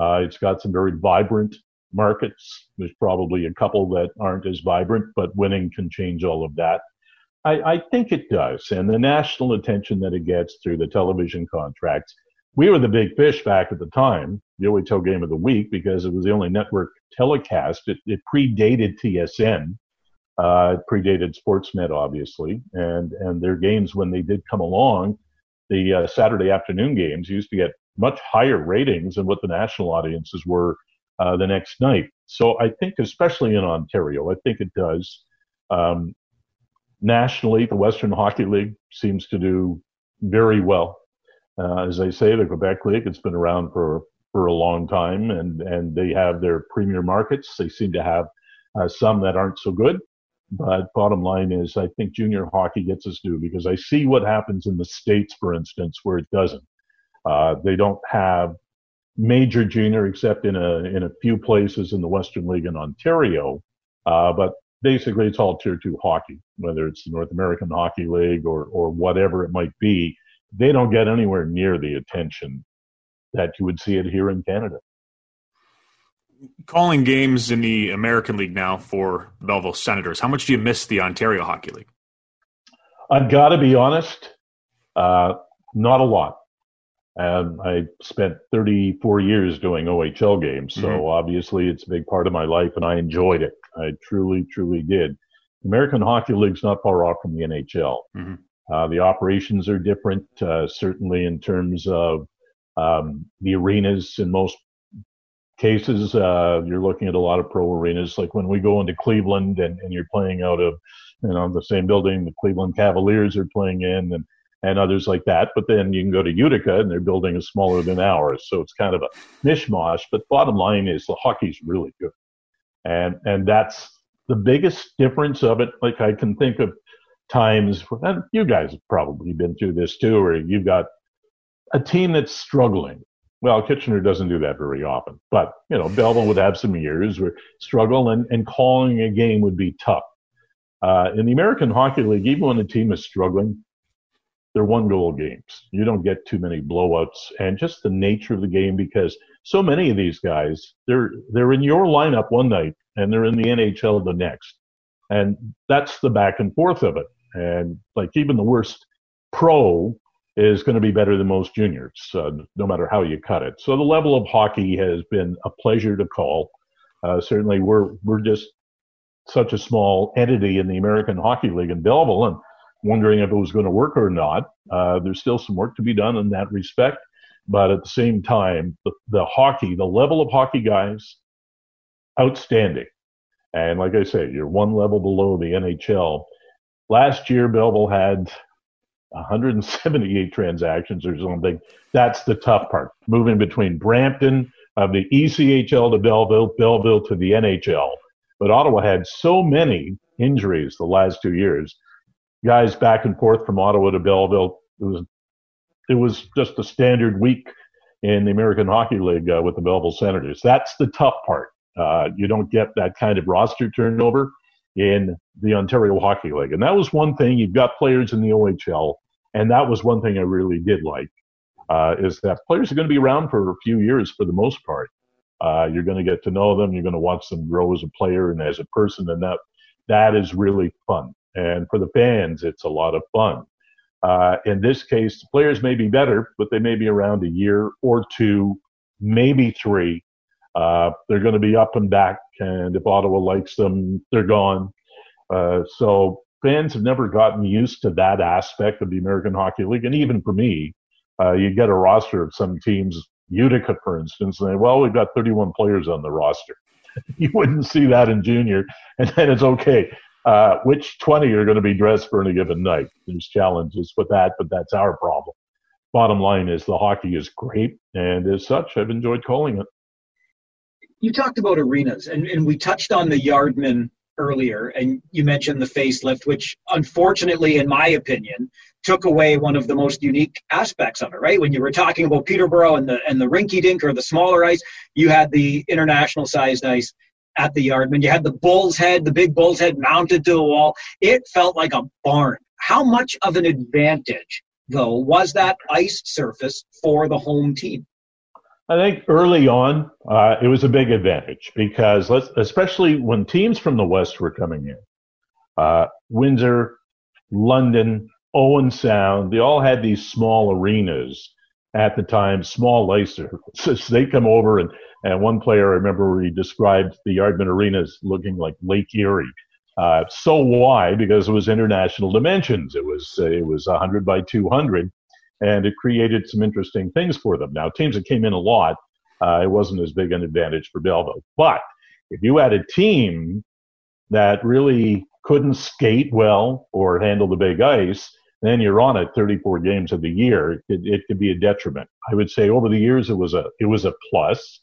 Uh, it's got some very vibrant markets. There's probably a couple that aren't as vibrant, but winning can change all of that. I, I think it does. And the national attention that it gets through the television contracts we were the big fish back at the time, the OHL game of the week, because it was the only network telecast. It, it predated TSN, uh, predated Sportsnet, obviously, and and their games when they did come along, the uh, Saturday afternoon games used to get much higher ratings than what the national audiences were uh, the next night. So I think, especially in Ontario, I think it does. Um, nationally, the Western Hockey League seems to do very well uh, as I say, the Quebec League, it's been around for, for a long time and, and they have their premier markets. They seem to have uh, some that aren't so good. But bottom line is, I think junior hockey gets us due because I see what happens in the States, for instance, where it doesn't. Uh, they don't have major junior except in a, in a few places in the Western League in Ontario. Uh, but basically it's all tier two hockey, whether it's the North American Hockey League or, or whatever it might be they don't get anywhere near the attention that you would see it here in Canada. Calling games in the American League now for Belleville Senators, how much do you miss the Ontario Hockey League? I've got to be honest, uh, not a lot. Um, I spent 34 years doing OHL games, so mm-hmm. obviously it's a big part of my life, and I enjoyed it. I truly, truly did. American Hockey League's not far off from the NHL. Mm-hmm. Uh, the operations are different, uh, certainly in terms of um, the arenas. In most cases, uh, you're looking at a lot of pro arenas. Like when we go into Cleveland and, and you're playing out of, you know, the same building the Cleveland Cavaliers are playing in, and and others like that. But then you can go to Utica and they're building a smaller than ours, so it's kind of a mishmash. But bottom line is the hockey's really good, and and that's the biggest difference of it. Like I can think of times, and you guys have probably been through this too, where you've got a team that's struggling. Well, Kitchener doesn't do that very often, but you know, Belleville would have some years where struggle and, and calling a game would be tough. Uh, in the American Hockey League, even when a team is struggling, they're one goal games. You don't get too many blowouts and just the nature of the game because so many of these guys, they're, they're in your lineup one night and they're in the NHL the next. And that's the back and forth of it. And like even the worst pro is going to be better than most juniors, uh, no matter how you cut it. So the level of hockey has been a pleasure to call. Uh, certainly, we're we're just such a small entity in the American Hockey League in Belleville, and wondering if it was going to work or not. Uh, there's still some work to be done in that respect, but at the same time, the, the hockey, the level of hockey guys, outstanding. And like I say, you're one level below the NHL. Last year, Belleville had 178 transactions or something. That's the tough part. Moving between Brampton of the ECHL to Belleville, Belleville to the NHL. But Ottawa had so many injuries the last two years. Guys back and forth from Ottawa to Belleville. It was it was just a standard week in the American Hockey League uh, with the Belleville Senators. That's the tough part. Uh, you don't get that kind of roster turnover in the Ontario Hockey League. And that was one thing. You've got players in the OHL, and that was one thing I really did like, uh, is that players are going to be around for a few years for the most part. Uh, you're going to get to know them. You're going to watch them grow as a player and as a person, and that that is really fun. And for the fans, it's a lot of fun. Uh, in this case, the players may be better, but they may be around a year or two, maybe three. Uh, they're going to be up and back and if Ottawa likes them, they're gone. Uh, so fans have never gotten used to that aspect of the American Hockey League, and even for me, uh, you get a roster of some teams, Utica, for instance, and they, well, we've got 31 players on the roster. you wouldn't see that in junior. And then it's okay. Uh, which 20 are going to be dressed for any given night? There's challenges with that, but that's our problem. Bottom line is the hockey is great, and as such, I've enjoyed calling it. You talked about arenas, and, and we touched on the Yardman earlier, and you mentioned the facelift, which unfortunately, in my opinion, took away one of the most unique aspects of it. Right when you were talking about Peterborough and the and the rinky dink or the smaller ice, you had the international sized ice at the Yardman. You had the bull's head, the big bull's head mounted to the wall. It felt like a barn. How much of an advantage, though, was that ice surface for the home team? I think early on, uh, it was a big advantage because, especially when teams from the West were coming in, uh, Windsor, London, Owen Sound, they all had these small arenas at the time, small ice surfaces. they come over and, and one player, I remember he described the Yardman Arena as looking like Lake Erie. Uh, so why? Because it was international dimensions. It was, it was 100 by 200 and it created some interesting things for them. Now, teams that came in a lot, uh, it wasn't as big an advantage for Belleville. But if you had a team that really couldn't skate well or handle the big ice, then you're on it 34 games of the year. It, it could be a detriment. I would say over the years it was a it was a plus,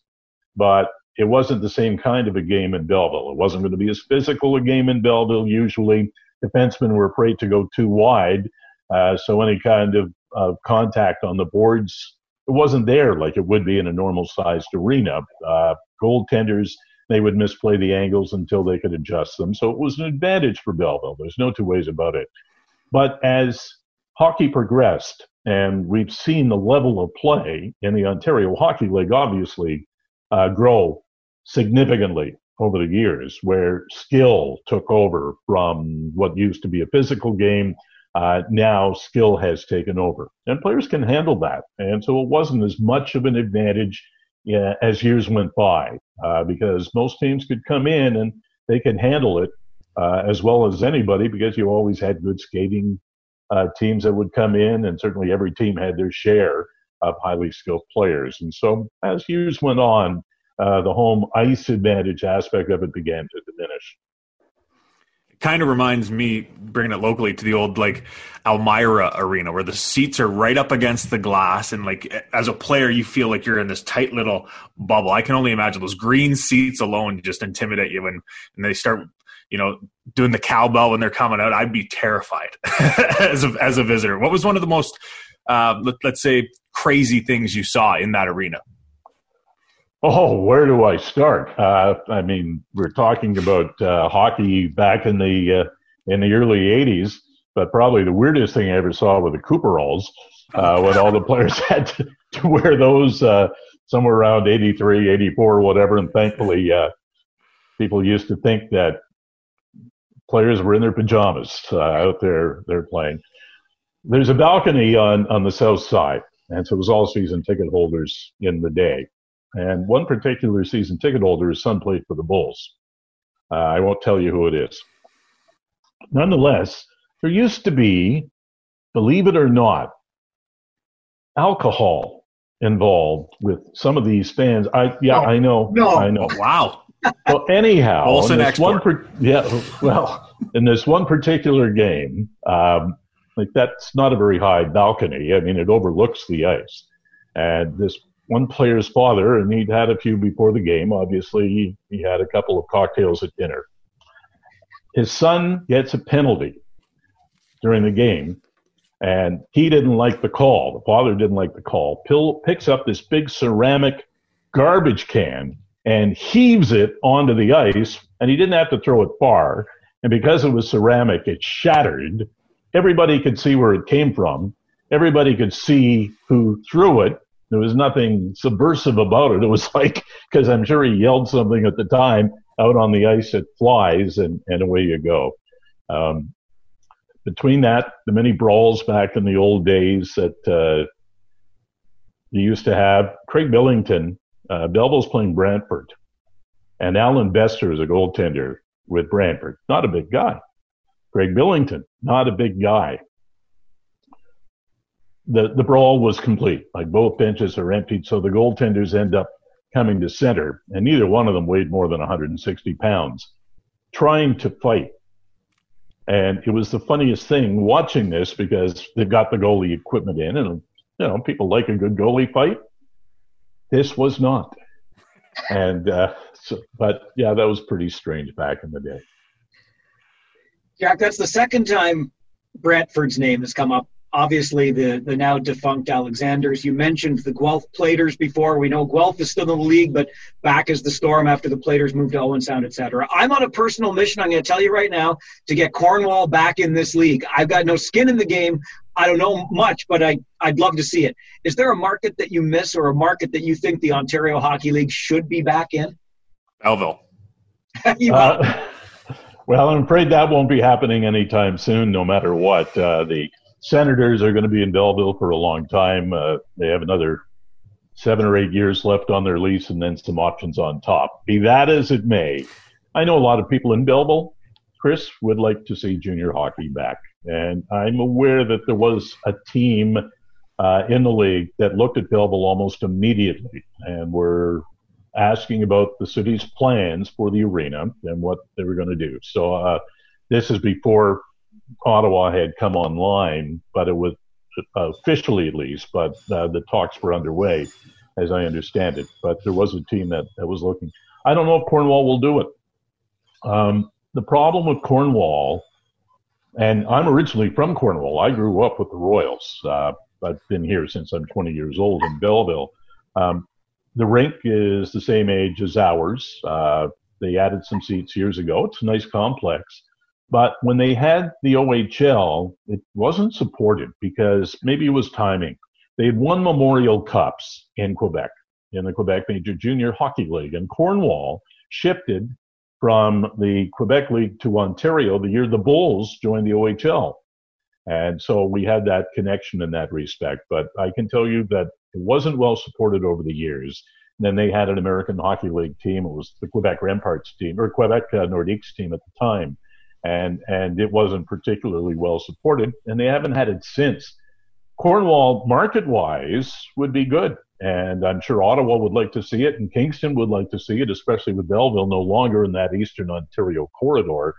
but it wasn't the same kind of a game in Belleville. It wasn't going to be as physical a game in Belleville. Usually, defensemen were afraid to go too wide, uh, so any kind of of contact on the boards. It wasn't there like it would be in a normal sized arena. Uh, goaltenders, they would misplay the angles until they could adjust them. So it was an advantage for Belleville. There's no two ways about it. But as hockey progressed, and we've seen the level of play in the Ontario Hockey League obviously uh, grow significantly over the years, where skill took over from what used to be a physical game uh, now skill has taken over, and players can handle that. And so it wasn't as much of an advantage as years went by uh, because most teams could come in and they could handle it uh, as well as anybody because you always had good skating uh, teams that would come in, and certainly every team had their share of highly skilled players. And so as years went on, uh, the home ice advantage aspect of it began to diminish kind of reminds me bringing it locally to the old like Elmira arena where the seats are right up against the glass and like as a player you feel like you're in this tight little bubble. I can only imagine those green seats alone just intimidate you when and they start you know doing the cowbell when they're coming out. I'd be terrified as a as a visitor. What was one of the most uh, let, let's say crazy things you saw in that arena? Oh, where do I start? Uh, I mean, we're talking about uh, hockey back in the uh, in the early '80s, but probably the weirdest thing I ever saw were the Cooperalls, uh, when all the players had to, to wear those uh, somewhere around '83, '84, whatever. And thankfully, uh, people used to think that players were in their pajamas uh, out there they're playing. There's a balcony on on the south side, and so it was all season ticket holders in the day. And one particular season ticket holder, his son played for the Bulls. Uh, I won't tell you who it is. Nonetheless, there used to be, believe it or not, alcohol involved with some of these fans. I yeah, oh, I know. No, I know. Wow. Well, anyhow, Olsen this one per, yeah, well, in this one particular game, um, like that's not a very high balcony. I mean, it overlooks the ice, and this one player's father, and he'd had a few before the game. Obviously, he, he had a couple of cocktails at dinner. His son gets a penalty during the game, and he didn't like the call. The father didn't like the call. Pill picks up this big ceramic garbage can and heaves it onto the ice, and he didn't have to throw it far. And because it was ceramic, it shattered. Everybody could see where it came from. Everybody could see who threw it there was nothing subversive about it. It was like, because I'm sure he yelled something at the time out on the ice, it flies, and, and away you go. Um, between that, the many brawls back in the old days that uh, you used to have, Craig Billington, uh, Belleville's playing Brantford, and Allan Bester is a goaltender with Brantford. Not a big guy. Craig Billington, not a big guy the, the brawl was complete. Like both benches are emptied, so the goaltenders end up coming to center, and neither one of them weighed more than 160 pounds, trying to fight. And it was the funniest thing watching this because they've got the goalie equipment in, and you know people like a good goalie fight. This was not, and uh, so, but yeah, that was pretty strange back in the day. Jack, that's the second time Brantford's name has come up obviously the, the now defunct Alexanders. You mentioned the Guelph Platers before. We know Guelph is still in the league, but back as the Storm after the Platers moved to Owen Sound, etc. I'm on a personal mission. I'm going to tell you right now to get Cornwall back in this league. I've got no skin in the game. I don't know much, but I, I'd love to see it. Is there a market that you miss or a market that you think the Ontario Hockey League should be back in? Belleville. uh, well, I'm afraid that won't be happening anytime soon, no matter what. Uh, the Senators are going to be in Belleville for a long time. Uh, they have another seven or eight years left on their lease and then some options on top. Be that as it may, I know a lot of people in Belleville, Chris, would like to see junior hockey back. And I'm aware that there was a team uh, in the league that looked at Belleville almost immediately and were asking about the city's plans for the arena and what they were going to do. So uh, this is before Ottawa had come online, but it was uh, officially at least, but uh, the talks were underway, as I understand it. But there was a team that, that was looking. I don't know if Cornwall will do it. Um, the problem with Cornwall, and I'm originally from Cornwall. I grew up with the Royals. Uh, I've been here since I'm 20 years old in Belleville. Um, the rink is the same age as ours. Uh, they added some seats years ago. It's a nice complex. But when they had the OHL, it wasn't supported because maybe it was timing. They had won Memorial Cups in Quebec, in the Quebec Major Junior Hockey League, and Cornwall shifted from the Quebec League to Ontario the year the Bulls joined the OHL. And so we had that connection in that respect. But I can tell you that it wasn't well supported over the years. And then they had an American Hockey League team. It was the Quebec Ramparts team or Quebec uh, Nordiques team at the time and and it wasn't particularly well supported, and they haven't had it since. Cornwall, market wise, would be good, and I'm sure Ottawa would like to see it, and Kingston would like to see it, especially with Belleville no longer in that Eastern Ontario corridor.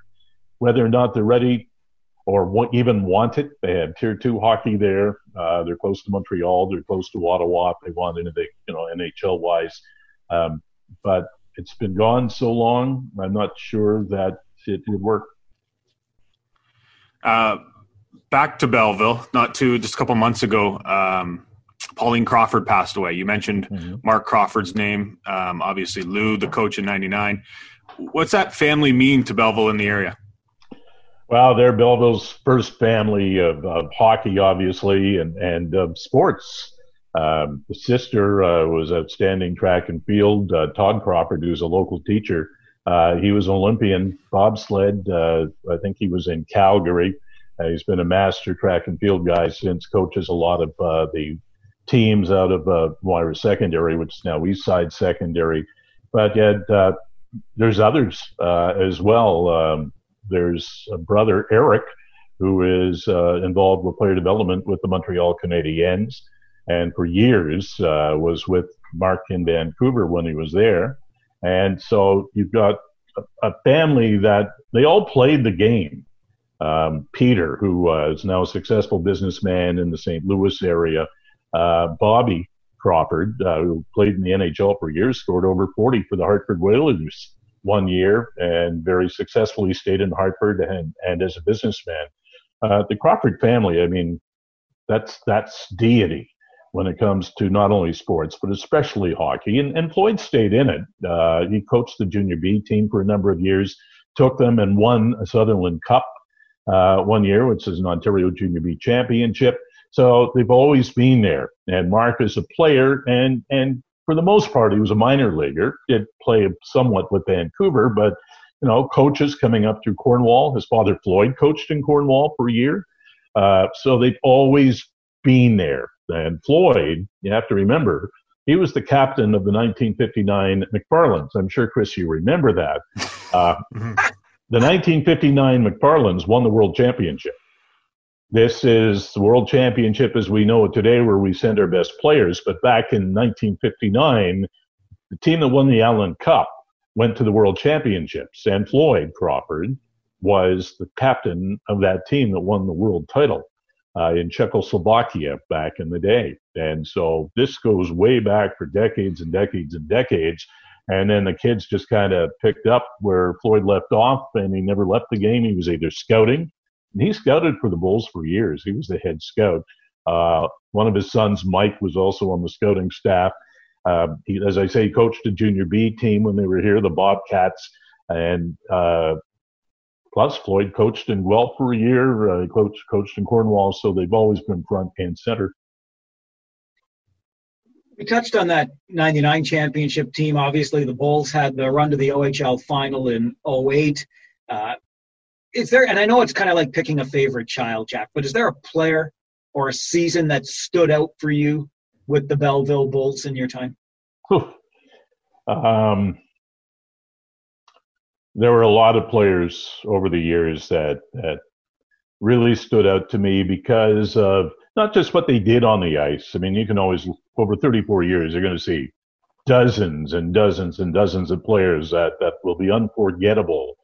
Whether or not they're ready or even want it, they have Tier Two hockey there. Uh, they're close to Montreal. They're close to Ottawa. If they want anything, you know, NHL wise, um, but it's been gone so long. I'm not sure that it would work uh, back to Belleville, not too, just a couple months ago, um, Pauline Crawford passed away. You mentioned mm-hmm. Mark Crawford's name. Um, obviously, Lou, the coach in '99. What's that family mean to Belleville in the area? Well, they're Belleville's first family of, of hockey, obviously, and and of sports. Um, the sister uh, was outstanding track and field. Uh, Todd Crawford, who's a local teacher, uh, he was an Olympian bobsled. Uh, I think he was in Calgary. Uh, he's been a master track and field guy since. Coaches a lot of uh, the teams out of uh, Moira Secondary, which is now East Side Secondary. But yet, uh, there's others uh, as well. Um, there's a brother Eric who is involved with player development with the Montreal Canadiens, and for years was with Mark in Vancouver when he was there. And so you've got a, family that they all played the game. Um, Peter, who uh, is now a successful businessman in the St. Louis area, uh, Bobby Crawford, uh, who played in the NHL for years, scored over 40 for the Hartford Whalers one year and very successfully stayed in Hartford and, and as a businessman. Uh, the Crawford family, I mean, that's that's deity when it comes to not only sports, but especially hockey. And, and Floyd stayed in it. Uh, he coached the Junior B team for a number of years, took them and won a Sutherland Cup uh, one year, which is an Ontario Junior B championship. So they've always been there. And Mark is a player, and, and for the most part, he was a minor leaguer, did play somewhat with Vancouver, but you know, coaches coming up through Cornwall. His father Floyd coached in Cornwall for a year. Uh, so they've always been there. And Floyd, you have to remember, he was the captain of the 1959 McFarlands. I'm sure, Chris, you remember that. Uh, the 1959 McFarlands won the world championship. This is the world championship as we know it today, where we send our best players. But back in 1959, the team that won the Allen Cup went to the World Championships, and Floyd Crawford was the captain of that team that won the world title uh, in Czechoslovakia back in the day. And so this goes way back for decades and decades and decades. And then the kids just kind of picked up where Floyd left off, and he never left the game. He was either scouting, and he scouted for the Bulls for years. He was the head scout. Uh, one of his sons, Mike, was also on the scouting staff. Uh, he, as I say, he coached a junior B team when they were here, the Bobcats, and uh, plus Floyd coached in Guelph for a year. Uh, he coached coached in Cornwall, so they've always been front and center. We touched on that 99 championship team. Obviously, the Bulls had the run to the OHL final in 08. Uh, is there, and I know it's kind of like picking a favorite child, Jack, but is there a player or a season that stood out for you with the Belleville Bulls in your time? Um, there were a lot of players over the years that that really stood out to me because of not just what they did on the ice. I mean, you can always over 34 years you're going to see dozens and dozens and dozens of players that that will be unforgettable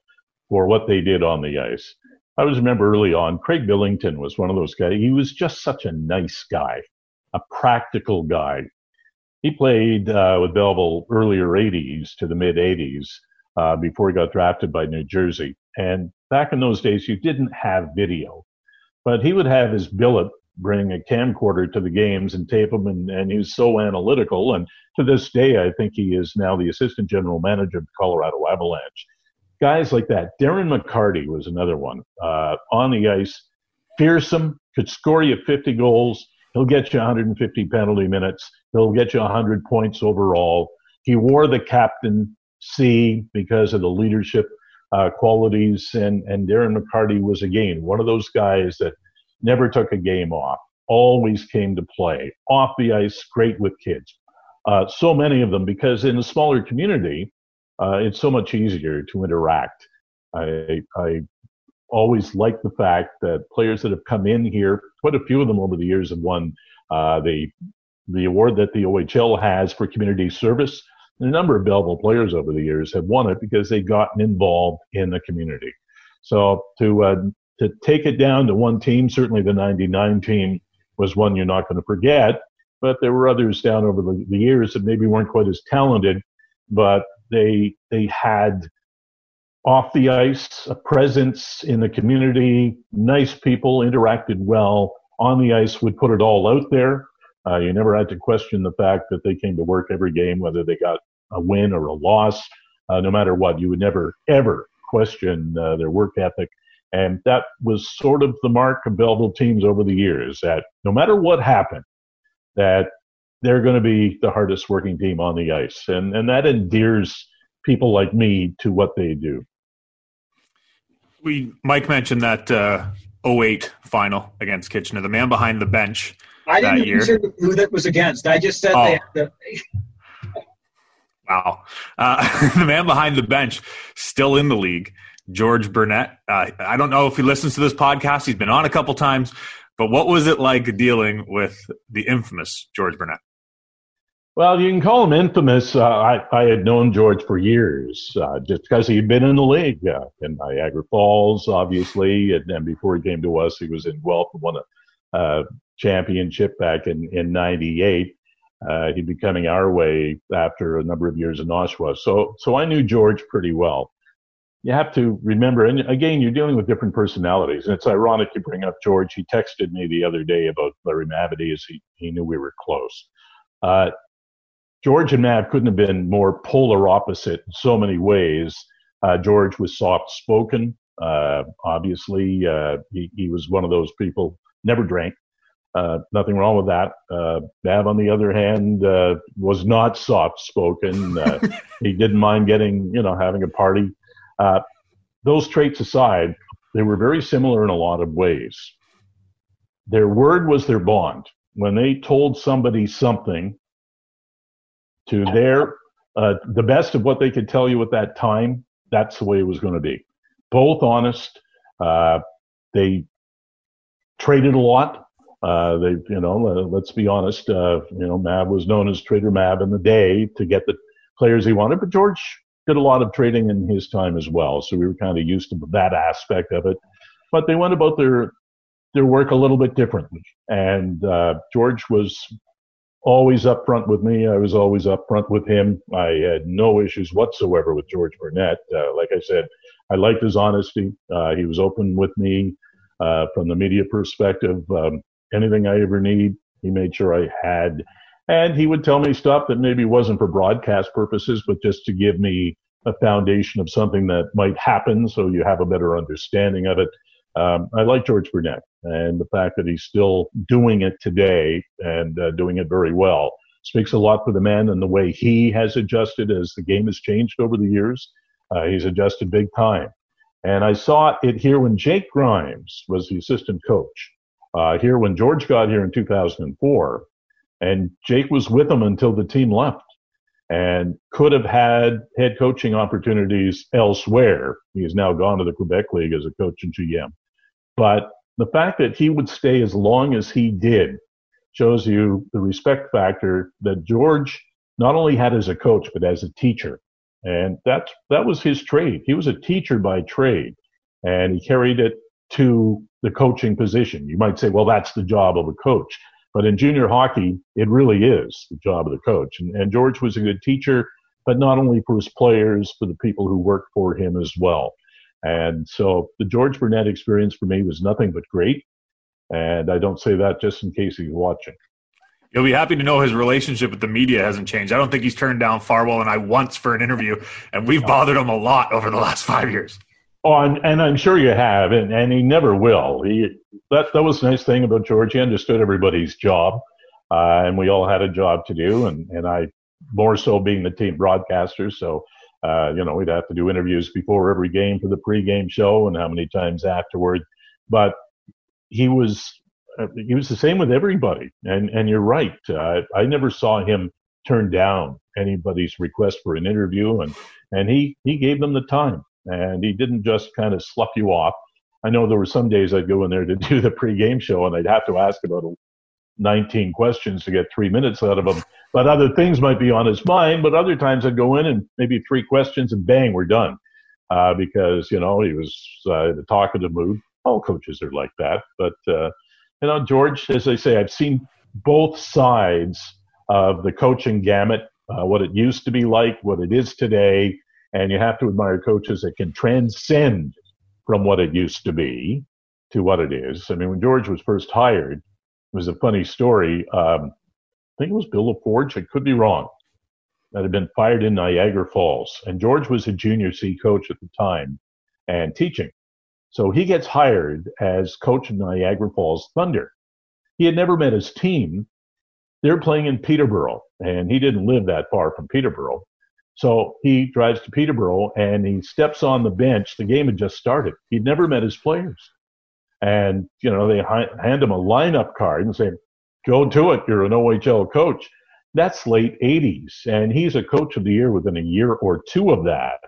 for what they did on the ice. I always remember early on, Craig Billington was one of those guys. He was just such a nice guy, a practical guy. He played uh, with Belleville earlier 80s to the mid 80s uh, before he got drafted by New Jersey. And back in those days, you didn't have video, but he would have his billet bring a camcorder to the games and tape them, and, and he was so analytical. And to this day, I think he is now the assistant general manager of the Colorado Avalanche. Guys like that. Darren McCarty was another one uh, on the ice, fearsome, could score you 50 goals. He'll get you 150 penalty minutes. He'll get you 100 points overall. He wore the captain C because of the leadership uh, qualities. And, and Darren McCarty was, again, one of those guys that never took a game off, always came to play. Off the ice, great with kids. Uh, so many of them, because in a smaller community, uh, it's so much easier to interact. I, I always like the fact that players that have come in here, quite a few of them over the years have won uh, the the award that the OHL has for community service. And a number of Belleville players over the years have won it because they've gotten involved in the community. So to uh, to take it down to one team, certainly the '99 team was one you're not going to forget. But there were others down over the, the years that maybe weren't quite as talented, but they they had off the ice a presence in the community, nice people, interacted well. On the ice, would put it all out there. Uh, you never had to question the fact that they came to work every game, whether they got a win or a loss, uh, no matter what. You would never, ever question uh, their work ethic. And that was sort of the mark of Belleville teams over the years that no matter what happened, that they're going to be the hardest working team on the ice. And, and that endears people like me to what they do. We Mike mentioned that uh, 08 final against Kitchener, the man behind the bench. I didn't year. who that was against. I just said oh. they, Wow. Uh, the man behind the bench, still in the league, George Burnett. Uh, I don't know if he listens to this podcast. He's been on a couple times, but what was it like dealing with the infamous George Burnett? Well, you can call him infamous. Uh, I, I had known George for years, uh, just because he'd been in the league uh, in Niagara Falls, obviously, and, and, before he came to us, he was in Guelph and won a uh, championship back in in '98 uh, he'd be coming our way after a number of years in Oshawa. So, so I knew George pretty well. You have to remember, and again, you're dealing with different personalities. And it's ironic you bring up George. He texted me the other day about Larry Mavety as he, he knew we were close. Uh, George and Mav couldn't have been more polar opposite in so many ways. Uh, George was soft spoken. Uh, obviously, uh, he, he was one of those people, never drank, uh, nothing wrong with that. Uh, on the other hand, uh, was not soft spoken. Uh, he didn't mind getting, you know, having a party. Uh, those traits aside, they were very similar in a lot of ways. Their word was their bond. When they told somebody something to their, uh, the best of what they could tell you at that time, that's the way it was going to be. Both honest. they traded a lot uh, they, you know, uh, let's be honest. Uh, you know, Mav was known as Trader Mav in the day to get the players he wanted. But George did a lot of trading in his time as well, so we were kind of used to that aspect of it. But they went about their their work a little bit differently, and uh, George was always upfront with me. I was always upfront with him. I had no issues whatsoever with George Burnett. Uh, like I said, I liked his honesty. Uh, he was open with me uh, from the media perspective. Um, anything I ever need, he made sure I had. And he would tell me stuff that maybe wasn't for broadcast purposes, but just to give me a foundation of something that might happen so you have a better understanding of it. Um, I like George Burnett and the fact that he's still doing it today and uh, doing it very well speaks a lot for the man and the way he has adjusted as the game has changed over the years. Uh, he's adjusted big time. And I saw it here when Jake Grimes was the assistant coach. Uh, here when George got here in 2004, and Jake was with him until the team left and could have had head coaching opportunities elsewhere. He has now gone to the Quebec League as a coach and GM. But the fact that he would stay as long as he did shows you the respect factor that George not only had as a coach, but as a teacher. And that, that was his trade. He was a teacher by trade and he carried it to the coaching position. You might say, well, that's the job of a coach. But in junior hockey, it really is the job of the coach. And, and George was a good teacher, but not only for his players, for the people who worked for him as well. And so the George Burnett experience for me was nothing but great. And I don't say that just in case he's watching. You'll be happy to know his relationship with the media hasn't changed. I don't think he's turned down Farwell and I once for an interview, and we've bothered him a lot over the last five years. Oh, and, I'm sure you have, and, and he never will. He that that was the nice thing about George. He understood everybody's job, uh, and we all had a job to do, and and I more so being the team broadcaster. So, uh, you know, we'd have to do interviews before every game for the pregame show, and how many times afterward. But he was uh, he was the same with everybody. And and you're right. Uh, I never saw him turn down anybody's request for an interview, and and he he gave them the time, and he didn't just kind of slough you off. I know there were some days I'd go in there to do the pregame show, and I'd have to ask about 19 questions to get three minutes out of him. But other things might be on his mind. But other times I'd go in and maybe three questions, and bang, we're done. Uh, because you know he was uh, in a talkative mood. All coaches are like that, but uh, you know, George, as I say, I've seen both sides of the coaching gamut, uh, what it used to be like, what it is today, and you have to admire coaches that can transcend from what it used to be to what it is. I mean, when George was first hired, it was a funny story. Um, I think it was Bill LaForge, I could be wrong, that had been fired in Niagara Falls. And George was a junior C coach at the time and teaching. So he gets hired as coach of Niagara Falls Thunder. He had never met his team. They're playing in Peterborough, and he didn't live that far from Peterborough. So he drives to Peterborough and he steps on the bench. The game had just started. He'd never met his players. And, you know, they hand him a lineup card and say, go to it. You're an OHL coach. That's late 80s. And he's a coach of the year within a year or two of that.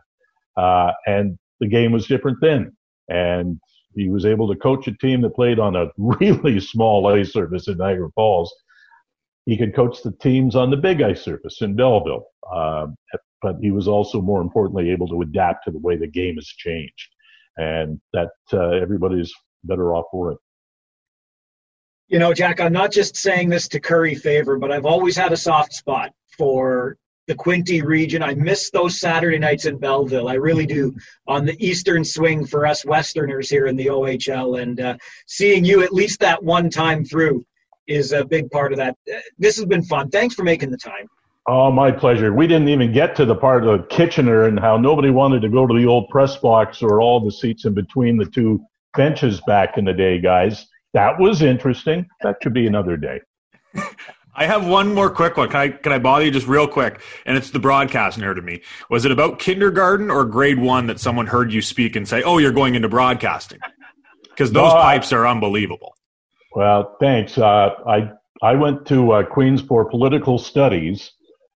Uh, and the game was different then and he was able to coach a team that played on a really small ice surface in Niagara Falls. He could coach the teams on the big ice surface in Belleville, uh, but he was also more importantly able to adapt to the way the game has changed, and that uh, everybody's better off for it. You know, Jack, I'm not just saying this to curry favor, but I've always had a soft spot for the Quinte region. I miss those Saturday nights in Belleville. I really do on the Eastern swing for us Westerners here in the OHL. And uh, seeing you at least that one time through is a big part of that. Uh, this has been fun. Thanks for making the time. Oh, my pleasure. We didn't even get to the part of Kitchener and how nobody wanted to go to the old press box or all the seats in between the two benches back in the day, guys. That was interesting. That should be another day. I have one more quick one. Can I can I bother you just real quick? And it's the broadcast nerd of me. Was it about kindergarten or grade one that someone heard you speak and say, "Oh, you're going into broadcasting"? Because those pipes are unbelievable. Well, thanks. Uh, I I went to uh, Queens for political studies,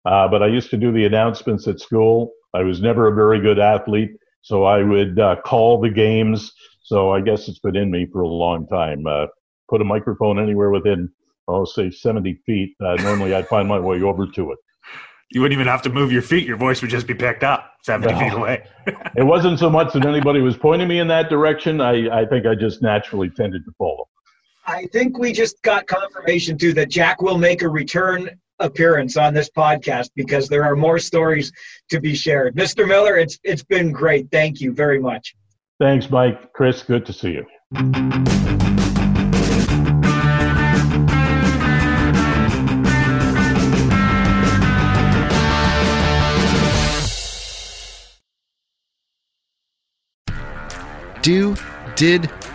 uh, but I used to do the announcements at school. I was never a very good athlete, so I would uh, call the games. So I guess it's been in me for a long time. Uh, put a microphone anywhere within oh, say 70 feet, uh, normally I'd find my way over to it. you wouldn't even have to move your feet. Your voice would just be picked up 70 no. feet away. it wasn't so much that anybody was pointing me in that direction. I, I think I just naturally tended to follow. I think we just got confirmation too that Jack will make a return appearance on this podcast because there are more stories to be shared. Mr. Miller, it's it's been great. Thank you very much. Thanks, Mike. Chris, good to see you. Do, did,